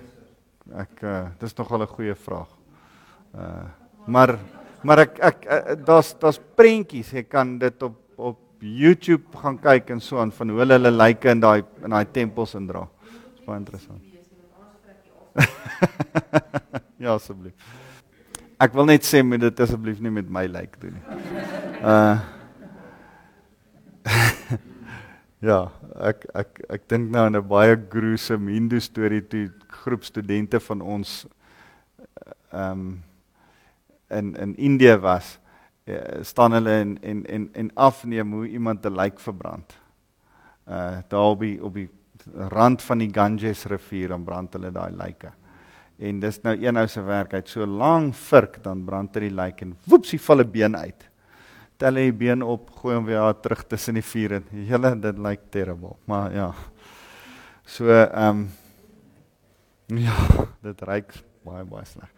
Ek uh, dis nog wel 'n goeie vraag. Uh maar maar ek ek uh, daar's daar's prentjies. Jy kan dit op op YouTube gaan kyk en so aan van hoe hulle hulle lyke in daai in daai tempels indra. Dis baie interessant. [laughs] ja, asseblief. Ek wil net sê moet dit asseblief nie met my lyk doen nie. Uh [laughs] Ja, ek ek ek dink nou aan 'n baie gruesome Hindu storie toe groep studente van ons ehm um, in in Indië was, uh, staan hulle en en en en afneem hoe iemand 'n lijk verbrand. Uh daar op die op die rand van die Ganges rivier dan brand hulle daai lyke. En dis nou een ou se werk, hy't so lank vurk dan brand hy die lijk en woepsie val 'n been uit tel hy been op, gooi hom weer terug tussen die vuur en hele dit lyk terrible. Maar ja. So ehm um, ja, dit reik baie baie sleg.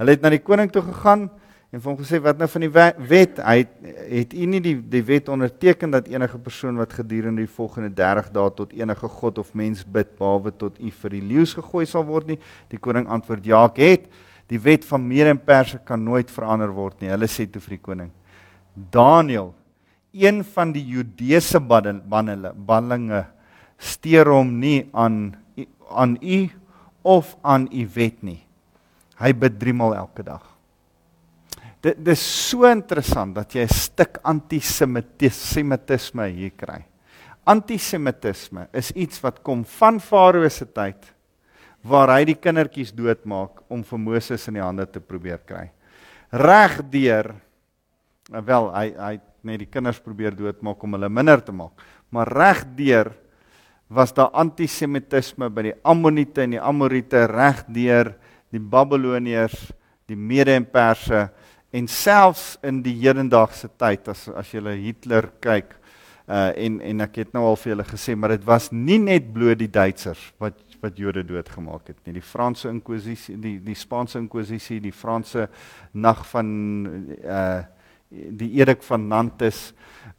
Hulle het na die koning toe gegaan en vir hom gesê wat nou van die wet? Hy het, het u nie die die wet onderteken dat enige persoon wat gedurende die volgende 30 dae tot enige god of mens bid behalwe tot u vir die leeu's gegooi sal word nie? Die koning antwoord ja, ek het. Die wet van Medes en Perse kan nooit verander word nie. Hulle sê toe vir die koning: Daniel, een van die Judeese bannelinge, steur hom nie aan aan u of aan u wet nie. Hy bid 3 maal elke dag. Dit dis so interessant dat jy 'n stuk antisemitisme hier kry. Antisemitisme is iets wat kom van Farao se tyd waar hy die kindertjies doodmaak om vir Moses in die hande te probeer kry. Regdeur wel hy hy net die kinders probeer doodmaak om hulle minder te maak, maar regdeur was daar antisemitisme by die Ammoniete en die Amorite regdeur die Babiloniërs, die Mede en Perse en selfs in die hedendaagse tyd as as jy Hitler kyk uh en en ek het nou al vir julle gesê maar dit was nie net bloot die Duitsers wat wat Jode doodgemaak het nie. Die Franse inkwisisie die die Spaanse inkwisisie die Franse nag van uh die edik van Nantes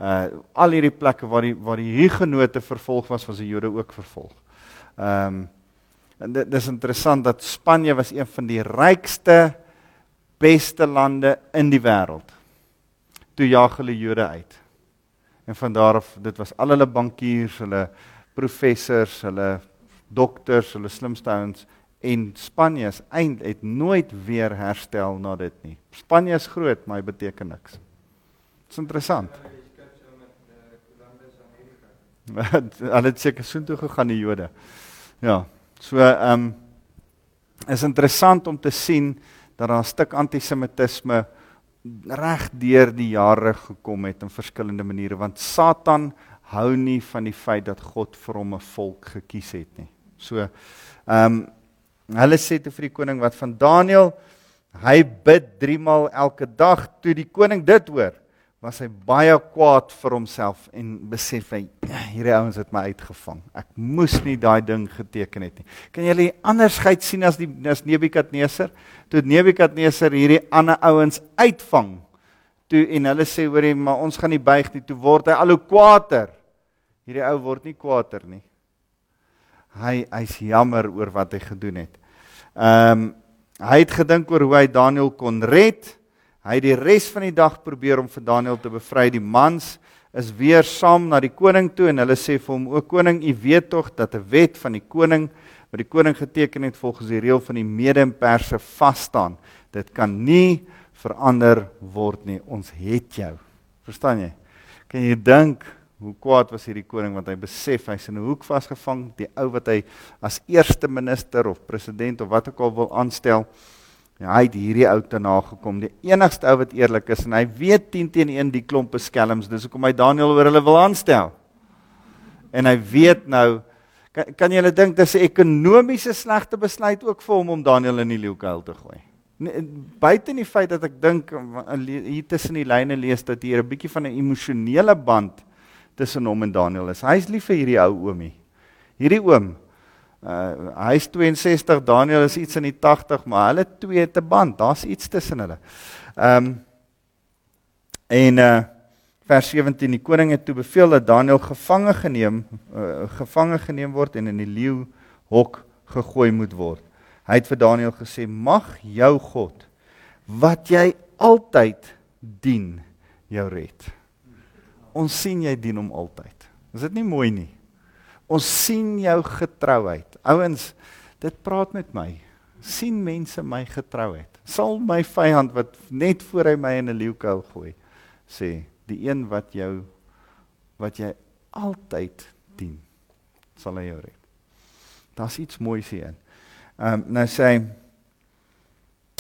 uh al hierdie plekke waar die waar die hugenote vervolg was was die Jode ook vervolg. Ehm um, en dit dis interessant dat Spanje was een van die rykste beste lande in die wêreld. Toe jaag hulle Jode uit. En van daar af dit was al hulle bankiers, hulle professors, hulle dokters, hulle slimste ouens en Spanje is eind het nooit weer herstel na dit nie. Spanje is groot, maar hy beteken niks. Dit is interessant. [laughs] Hulle het seker soontoe gegaan die Jode. Ja. So ehm um, is interessant om te sien dat daar 'n stuk antisemitisme reg deur die jare gekom het in verskillende maniere want Satan hou nie van die feit dat God vir hom 'n volk gekies het nie. So ehm um, hulle sê te vir die koning wat van Daniël hy bid 3 maal elke dag toe die koning dit hoor was hy baie kwaad vir homself en besef hy ja, hierdie ouens het my uitgevang. Ek moes nie daai ding geteken het nie. Kan julle andersheid sien as die as Nebukadneser? Toe Nebukadneser hierdie ander ouens uitvang toe en hulle sê hoorie maar ons gaan nie buig nie, toe word hy al hoe kwaader. Hierdie ou word nie kwaader nie. Hy hy's jammer oor wat hy gedoen het. Ehm um, hy het gedink oor hoe hy Daniël kon red. Hy het die res van die dag probeer om vir Daniël te bevry. Die mans is weer saam na die koning toe en hulle sê vir hom: "O koning, u weet tog dat 'n wet van die koning wat die koning geteken het volgens die reël van die Mede en Perse vas staan. Dit kan nie verander word nie. Ons het jou." Verstaan jy? Kan jy dink hoe kwaad was hierdie koning want hy besef hy's in 'n hoek vasgevang, die ou wat hy as eerste minister of president of wat ook al wil aanstel. Ja, hy het hierdie ou te nagekom, die enigste ou wat eerlik is en hy weet 10 teen 1 die klompe skelms, dis hoekom hy Daniel oor hulle wil aanstel. En hy weet nou kan, kan jy hulle dink dis 'n ekonomiese slegte besluit ook vir hom om Daniel in die leeukuil te gooi. Buite die feit dat ek dink hier tussen die lyne lees dat hier 'n bietjie van 'n emosionele band tussen hom en Daniel is. Hy's lief vir hierdie ou oomie. Hierdie oom Uh hy's 62, Daniel is iets in die 80, maar hulle twee het 'n band. Daar's iets tussen hulle. Ehm um, en uh vers 17 die koning het toe beveel dat Daniel gevange geneem uh, gevange geneem word en in die leeu hok gegooi moet word. Hy het vir Daniel gesê: "Mag jou God wat jy altyd dien jou red." Ons sien jy dien hom altyd. Is dit nie mooi nie? Ons sien jou getrouheid. Ouens, dit praat met my. sien mense my getrouheid. Sal my vyand wat net voor hy my in 'n leeukuil gooi sê, die een wat jou wat jy altyd dien, sal hy jou red. Daar's iets moois hier in. Ehm um, nou sê hy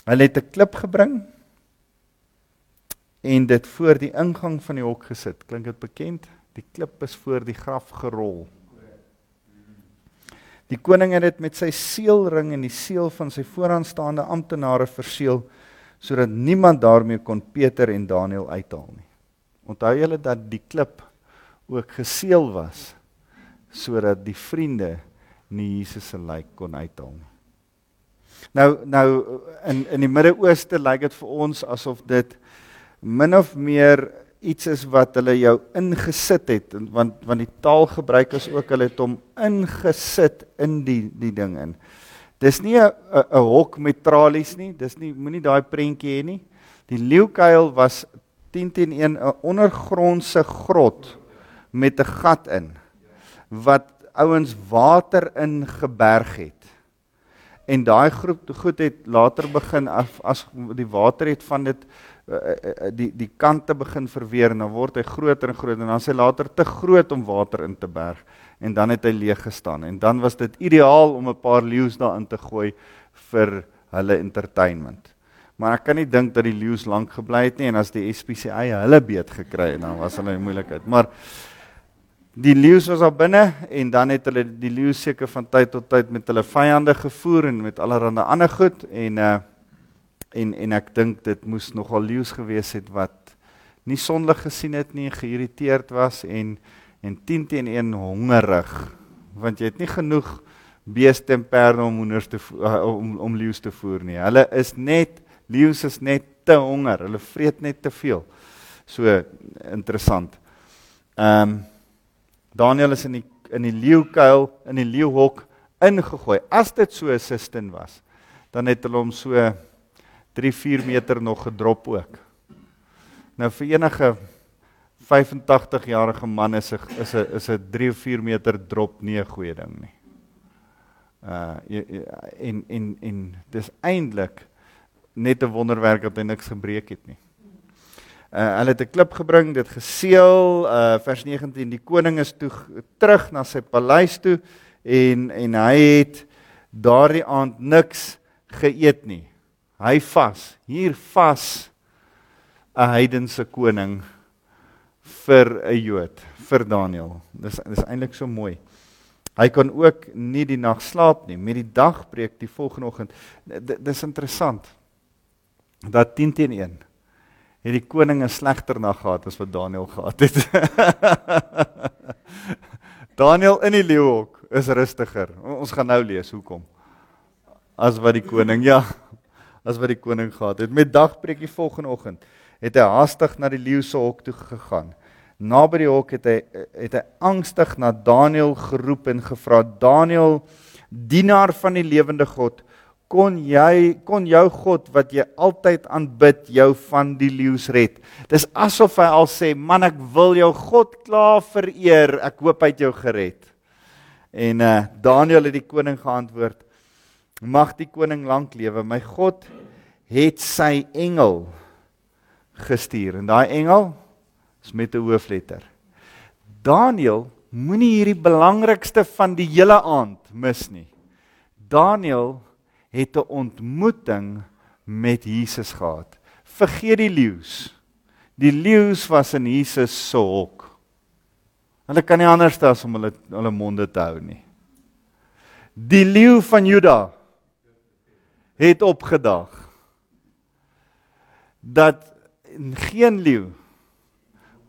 hulle het 'n klip gebring en dit voor die ingang van die hok gesit. Klink dit bekend? Die klip is voor die graf gerol. Die koning het dit met sy seelring en die seël van sy vooraanstaande amptenare verseël sodat niemand daarmee kon Peter en Daniël uithaal nie. Onthou julle dat die klip ook geseël was sodat die vriende nie Jesus se lijk kon uithaal nie. Nou nou in in die Midde-Ooste lyk dit vir ons asof dit min of meer iets is wat hulle jou ingesit het want want die taalgebruik is ook hulle het hom ingesit in die die ding in. Dis nie 'n 'n hok met tralies nie. Dis nie moenie daai prentjie hê nie. Die leeukuil was 10 teen 1 'n ondergrondse grot met 'n gat in wat ouens water in geberg het. En daai groep goed het later begin af, as die water het van dit die die kante begin verweer en dan word hy groter en groter en dan sy later te groot om water in te berg en dan het hy leeg gestaan en dan was dit ideaal om 'n paar leeu's daarin te gooi vir hulle entertainment. Maar ek kan nie dink dat die leeu's lank gebly het nie en as die SPCA hulle beet gekry het dan was hulle in moeilikheid. Maar die leeu's was daar binne en dan het hulle die leeu's seker van tyd tot tyd met hulle vyande gevoer en met allerlei ander goed en uh en en ek dink dit moes nogal leeu's gewees het wat nie sonlig gesien het nie, geïrriteerd was en en 10 teen 1 hongerig want jy het nie genoeg beeste en perde om hoenders te uh, om om leeu's te voer nie. Hulle is net leeu's is net te honger. Hulle vreet net te veel. So interessant. Ehm um, Daniel is in die in die leeukuil in die leeuhok ingegooi. As dit so 'n sistin was, dan het hulle hom so 3-4 meter nog gedrop ook. Nou vir enige 85 jarige man is 'n is 'n is 'n 3 of 4 meter drop nie 'n goeie ding nie. Uh en en en dis eintlik net 'n wonderwerk dat hy niks gebreek het nie. Uh hulle het 'n klip gebring, dit geseël, uh vers 19, die koning is toe terug na sy paleis toe en en hy het daardie aand niks geëet nie. Hy vas. Hier vas 'n heidense koning vir 'n Jood, vir Daniël. Dis dis eintlik so mooi. Hy kan ook nie die nag slaap nie. Met die dag breek die volgende oggend. Dis interessant. Dat 10 teen 1 het die koning 'n slegter nag gehad as wat Daniël gehad het. [laughs] Daniël in die leeuhok is rustiger. Ons gaan nou lees hoekom. As wat die koning, ja, as wat die koning gehad het. Met dag breek die volgende oggend het hy haastig na die leeu se hok toe gegaan. Naby die hok het hy het hy angstig na Daniël geroep en gevra: "Daniël, dienaar van die lewende God, kon jy kon jou God wat jy altyd aanbid jou van die leeu's red?" Dis asof hy al sê: "Man, ek wil jou God klaar vereer. Ek hoop hy het jou gered." En uh Daniël het die koning geantwoord: "Mag die koning lank lewe. My God het sy engel gestuur en daai engel is met 'n hoofletter. Daniël moenie hierdie belangrikste van die hele aand mis nie. Daniël het 'n ontmoeting met Jesus gehad. Vergeet die leeu's. Die leeu's was in Jesus se hok. Hulle kan nie anders as om hulle hulle monde te hou nie. Die leeu van Juda het opgedag dat en geen leeu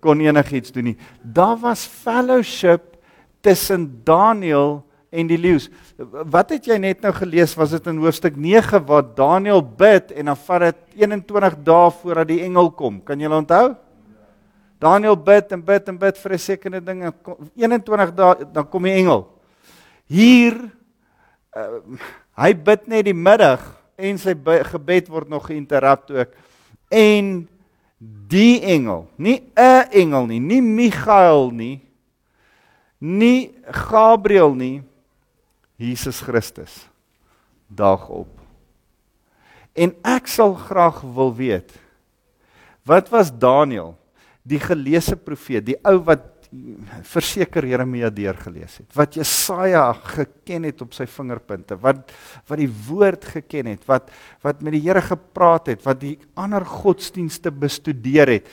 kon enigiets doen nie. Daar was fellowship tussen Daniël en die leeu's. Wat het jy net nou gelees? Was dit in hoofstuk 9 waar Daniël bid en dan vat dit 21 dae voordat die engel kom. Kan jy onthou? Daniël bid en bid en bid vir 'n sekere ding en 21 dae dan kom die engel. Hier uh, hy bid net die middag en sy gebed word nog geïnterrupt ook. En die engel, nie 'n engel nie, nie Michael nie, nie Gabriël nie, Jesus Christus daag op. En ek sal graag wil weet wat was Daniël, die geleese profeet, die ou wat verseker Jeremia deurgelees het, wat Jesaja geken het op sy vingerpunte, wat wat die woord geken het, wat wat met die Here gepraat het, wat die ander godsdienste bestudeer het.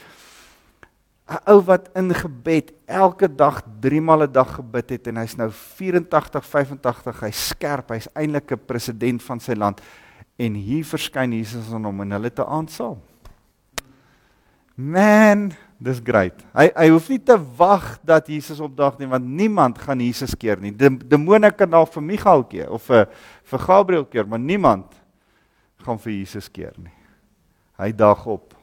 'n Ou wat in gebed elke dag 3 maal 'n dag gebid het en hy's nou 84, 85, hy's skerp, hy's eintlik 'n president van sy land en hier verskyn Jesus aan hom en hulle te aansaal. Man, Dis great. Hy hy hoef nie te wag dat Jesus opdag nie want niemand gaan Jesus keer nie. De, demone kan dalk vir Michael keer of vir vir Gabriël keer, maar niemand gaan vir Jesus keer nie. Hy dag op.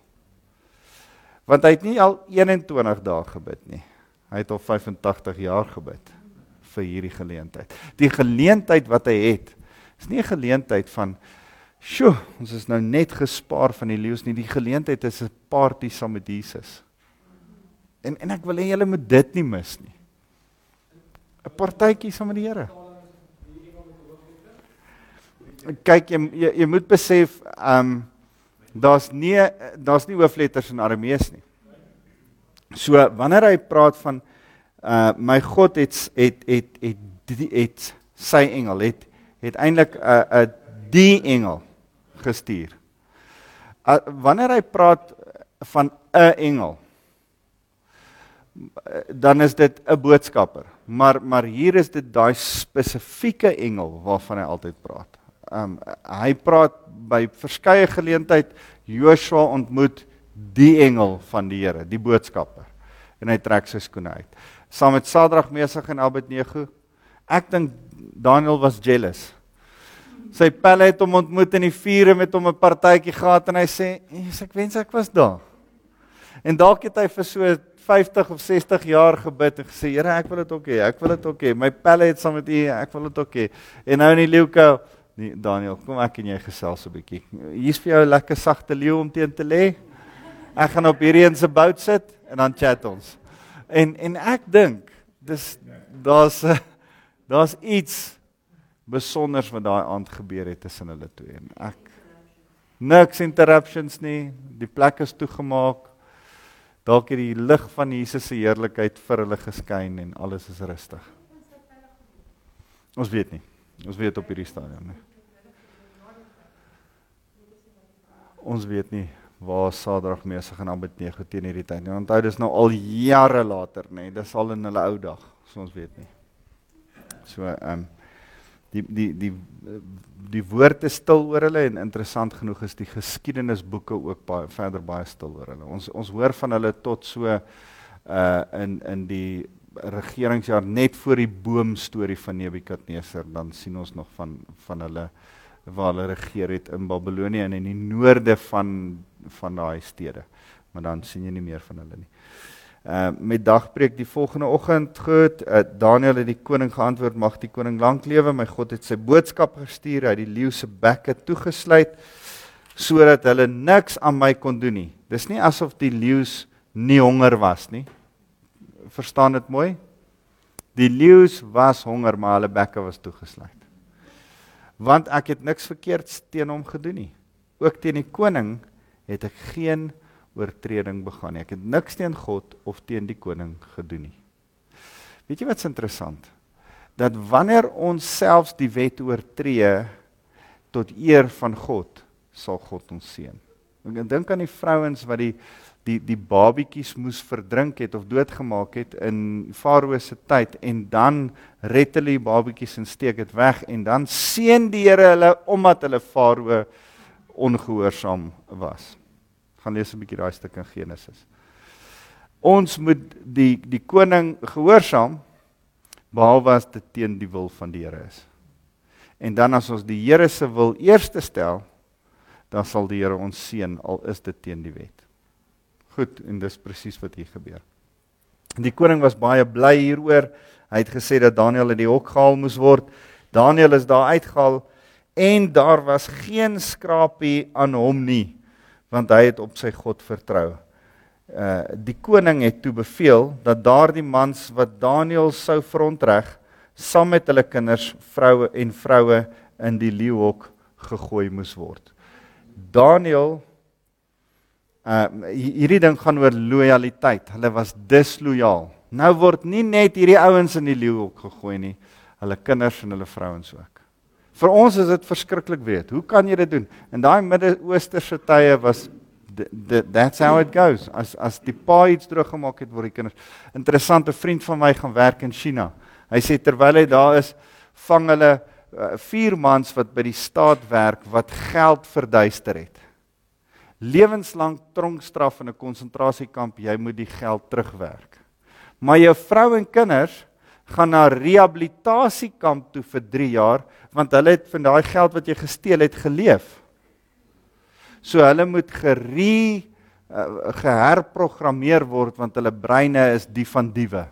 Want hy het nie al 21 dae gebid nie. Hy het al 85 jaar gebid vir hierdie geleentheid. Die geleentheid wat hy het Dis nie 'n geleentheid van sjoe, ons is nou net gespaar van die leeu's nie. Die geleentheid is 'n party saam met Jesus. En en ek wil hê julle moet dit nie mis nie. 'n Partytjie saam met die Here. Kyk jy jy, jy moet besef, ehm um, daar's nie daar's nie hoofletters in Aramees nie. So wanneer hy praat van uh my God het het het het het, het sy engel het het eintlik 'n uh, 'n uh, die engel gestuur. Uh, wanneer hy praat van 'n engel dan is dit 'n boodskapper. Maar maar hier is dit daai spesifieke engel waarvan hy altyd praat. Um hy praat by verskeie geleenthede Joshua ontmoet die engel van die Here, die boodskapper. En hy trek sy skoene uit. Saam met Sadrag, Mesach en Abednego. Ek dink Daniel was jealous sy pelle het hom ontmoet in die vuur en met hom 'n partytjie gehad en hy sê, "Jesus, ek wens ek was daar." En dalk het hy vir so 50 of 60 jaar gebid en gesê, "Here, ek wil dit ook hê. Ek wil dit ook hê. My pelle het saam met U, ek wil dit ook hê." En nou in die leeukou, nee, Daniel, kom ek en jy gesels 'n bietjie. Hier's vir jou 'n lekker sagte leeu om teen te lê. Ek gaan op hierdie een se bout sit en dan chat ons. En en ek dink dis daar's daar's iets besonders wat daai aand gebeur het tussen hulle twee en ek niks interruptions nie die plek is toegemaak dalk het die lig van Jesus se heerlikheid vir hulle geskyn en alles is rustig. Ons weet nie. Ons weet op hierdie stadium nie. Ons weet nie waar Sadrag mesig en Abednego teen hierdie tyd nie. Onthou dis nou al jare later nê. Dis al in hulle ou dag. So ons weet nie. So ehm um, die die die die woord is stil oor hulle en interessant genoeg is die geskiedenisboeke ook baie verder baie stil oor hulle. Ons ons hoor van hulle tot so uh in in die regeringsjaar net voor die boom storie van Nebukadneser dan sien ons nog van van hulle waar hulle regeer het in Babelonie en in die noorde van van daai stede. Maar dan sien jy nie meer van hulle nie. Uh met dagpreek die volgende oggend goed uh, Daniel het die koning geantwoord mag die koning lank lewe? My God het sy boodskap gestuur hy die leeu se bekke toegesluit sodat hulle niks aan my kon doen nie. Dis nie asof die leeu's nie honger was nie. Verstaan dit mooi? Die leeu's was honger maar hulle bekke was toegesluit. Want ek het niks verkeerds teen hom gedoen nie. Ook teen die koning het ek geen oortreding begaan nie. Ek het niks teen God of teen die koning gedoen nie. Weet jy wat's interessant? Dat wanneer ons selfs die wet oortree tot eer van God, sal God ons seën. Ek dink aan die vrouens wat die die die babietjies moes verdrink het of doodgemaak het in Farao se tyd en dan red hulle die babietjies en steek dit weg en dan seën die Here hulle omdat hulle Farao ongehoorsaam was gaan lees 'n bietjie daai stuk in Genesis. Ons moet die die koning gehoorsaam behalwe as dit teen die wil van die Here is. En dan as ons die Here se wil eerste stel, dan sal die Here ons seën al is dit teen die wet. Goed, en dis presies wat hier gebeur. Die koning was baie bly hieroor. Hy het gesê dat Daniël uit die hok gehaal moes word. Daniël is daar uitgehaal en daar was geen skrapie aan hom nie want hy het op sy God vertrou. Uh die koning het toe beveel dat daardie mans wat Daniël sou verontreg saam met hulle kinders, vroue en vroue in die leeuhok gegooi moes word. Daniël uh hierdie ding gaan oor lojaliteit. Hulle was dislojaal. Nou word nie net hierdie ouens in die leeuhok gegooi nie, hulle kinders en hulle vrouens ook. Vir ons is dit verskriklik weet. Hoe kan jy dit doen? In daai Midde-Oosterse tye was that's how it goes. As as die pa iets droog gemaak het vir die kinders. Interessante vriend van my gaan werk in China. Hy sê terwyl hy daar is, vang hulle uh, vier mans wat by die staat werk wat geld verduister het. Lewenslang tronkstraf in 'n konsentrasiekamp, jy moet die geld terugwerk. Maar jou vrou en kinders gaan na rehabilitasiekamp toe vir 3 jaar want hulle het van daai geld wat jy gesteel het geleef. So hulle moet gere uh, geherprogrammeer word want hulle breine is die van diewe.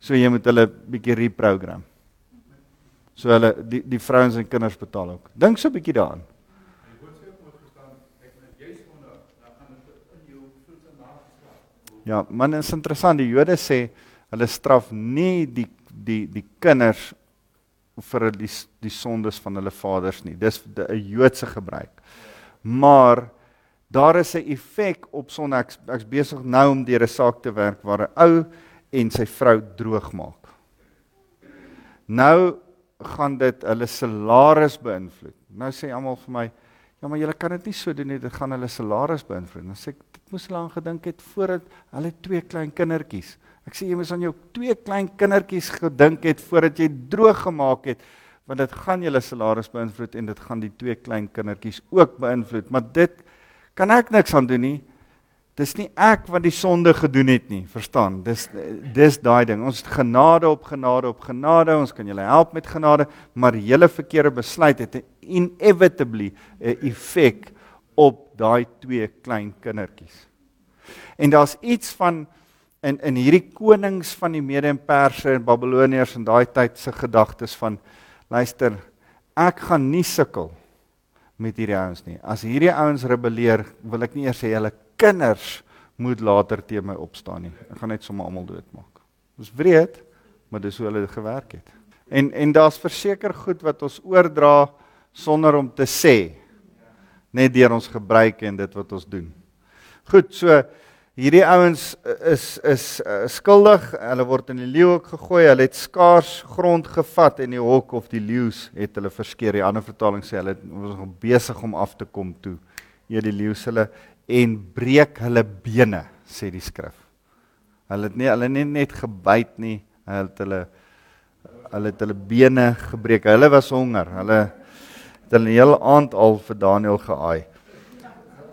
So jy moet hulle bietjie reprogram. So hulle die die vrouens en kinders betaal ook. Dink so 'n bietjie daaraan. Ja, man is interessant. Die Jode sê hulle straf nie die die die kinders vir die die sondes van hulle vaders nie. Dis 'n Joodse gebruik. Maar daar is 'n effek op son ek ek's besig nou om deur 'n saak te werk waar 'n ou en sy vrou droog maak. Nou gaan dit hulle salaris beïnvloed. Nou sê almal vir my, ja maar julle kan dit nie so doen nie, dit gaan hulle salaris beïnvloed. Dan sê ek dit moes hulle aan gedink het voordat hulle twee klein kindertjies. Ek sê jy moes aan jou twee klein kindertjies gedink het voordat jy droog gemaak het, want dit gaan julle salaris beïnvloed en dit gaan die twee klein kindertjies ook beïnvloed. Maar dit kan ek niks aan doen nie. Dis nie ek wat die sonde gedoen het nie, verstaan? Dis dis daai ding. Ons het genade op genade op genade. Ons kan julle help met genade, maar julle verkeerde besluit het inevitably 'n effek op daai twee klein kindertjies. En daar's iets van in in hierdie konings van die Mede en Perse en Babiloniërs in daai tyd se gedagtes van luister, ek gaan nie sukkel met hierdie ouens nie. As hierdie ouens rebelleer, wil ek nie eers hê hulle kinders moet later teen my opstaan nie. Ek gaan net sommer almal doodmaak. Dis wreed, maar dis hoe hulle gewerk het. En en daar's verseker goed wat ons oordra sonder om te sê net deur ons gebruik en dit wat ons doen. Goed, so hierdie ouens is is uh, skuldig. Hulle word in die leeuhok gegooi. Hulle het skaars grond gevat en die hok of die leeu's het hulle verskeer. Die ander vertaling sê hulle was nog besig om af te kom toe. Ja, die leeu's hulle en breek hulle bene, sê die skrif. Hulle het nie hulle nie net gebyt nie, hulle het hulle hulle het hulle bene gebreek. Hulle was honger. Hulle het hulle hele aand al vir Daniël geaai.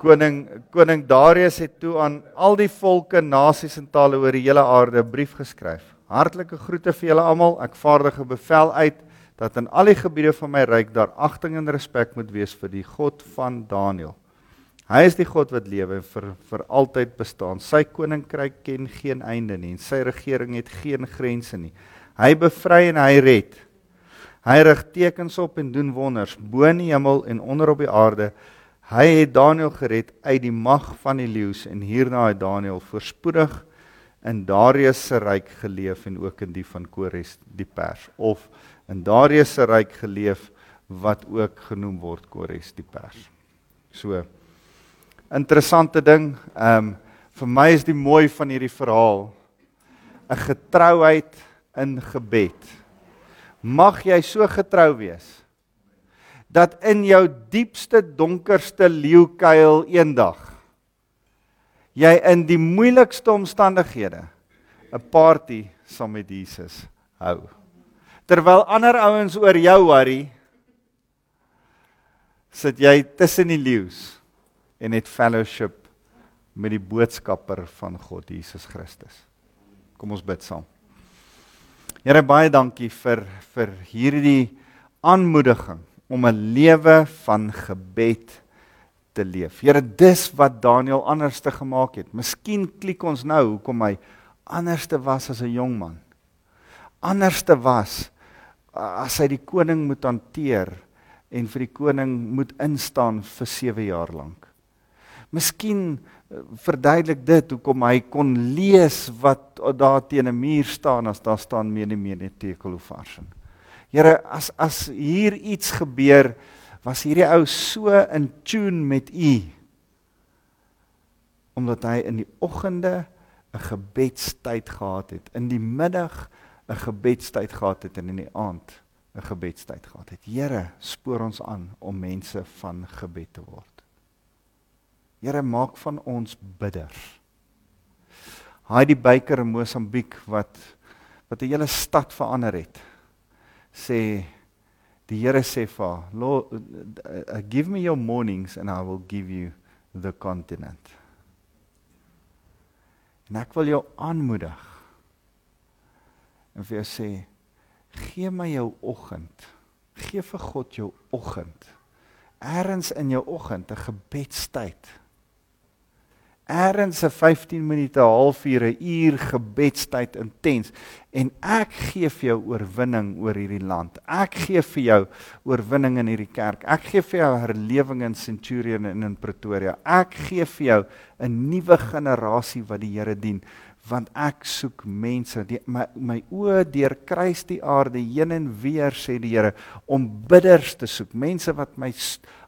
Koning koning Darius het toe aan al die volke, nasies en tale oor die hele aarde 'n brief geskryf. Hartlike groete vir julle almal. Ek vaardige bevel uit dat in al die gebiede van my ryk daar agting en respek moet wees vir die God van Daniël. Hy is die God wat lewe vir vir altyd bestaan. Sy koninkryk ken geen einde nie en sy regering het geen grense nie. Hy bevry en hy red. Hy rig tekens op en doen wonders bo in die hemel en onder op die aarde. Hy het Daniël gered uit die mag van die leeu's en hierna het Daniël voorspoedig in Darius se ryk geleef en ook in die van Kores die pers of in Darius se ryk geleef wat ook genoem word Kores die pers. So interessante ding. Ehm um, vir my is die mooi van hierdie verhaal 'n getrouheid in gebed. Mag jy so getrou wees dat in jou diepste donkerste leeukuil eendag jy in die moeilikste omstandighede 'n party saam met Jesus hou. Terwyl ander ouens oor jou worry, sit jy tussen die leeu's en het fellowship met die boodskapper van God Jesus Christus. Kom ons bid saam. Here baie dankie vir vir hierdie aanmoediging om 'n lewe van gebed te leef. Here, dis wat Daniel anderste gemaak het. Miskien klik ons nou hoekom hy anderste was as 'n jong man. Anderste was as hy die koning moet hanteer en vir die koning moet instaan vir 7 jaar lank. Miskien eh, verduidelik dit hoekom hy kon lees wat daar teen 'n muur staan as daar staan mene mene tekelofarsen. Here, as as hier iets gebeur, was hierdie ou so in tune met U omdat hy in die oggende 'n gebedstyd gehad het, in die middag 'n gebedstyd gehad het en in die aand 'n gebedstyd gehad het. Here, spoor ons aan om mense van gebed te word. Here maak van ons bidders. Haai die byker in Mosambiek wat wat 'n hele stad verander het. Sê die Here sê vir haar, "Lord, uh, give me your mornings and I will give you the continent." En ek wil jou aanmoedig. En vir jou sê, gee my jou oggend. Gee vir God jou oggend. Eerens in jou oggend 'n gebedstyd Eerens 'n 15 minute, halfuur, 'n uur gebedstyd intens en ek gee vir jou oorwinning oor hierdie land. Ek gee vir jou oorwinning in hierdie kerk. Ek gee vir jou herlewing in Centurion en in Pretoria. Ek gee vir jou 'n nuwe generasie wat die Here dien want ek soek mense die my my oë deur kruis die aarde heen en weer sê die Here om bidders te soek mense wat my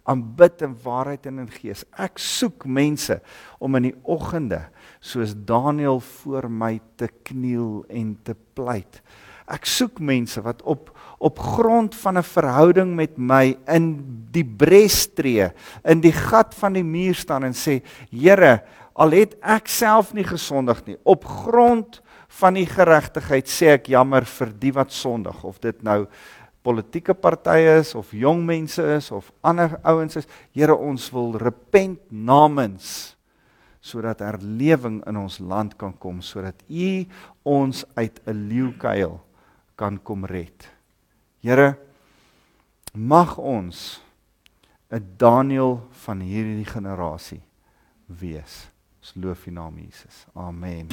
aanbid in waarheid en in gees. Ek soek mense om in die oggende soos Daniël voor my te kniel en te pleit. Ek soek mense wat op op grond van 'n verhouding met my in die bres tree in die gat van die muur staan en sê Here al het ek self nie gesondig nie op grond van die geregtigheid sê ek jammer vir die wat sondig of dit nou politieke partye is of jong mense is of ander ouens is Here ons wil repent namens sodat herlewing in ons land kan kom sodat u ons uit 'n leeukuil kan kom red Here mag ons 'n Daniël van hierdie generasie wees Ons loof U naam Jesus. Amen.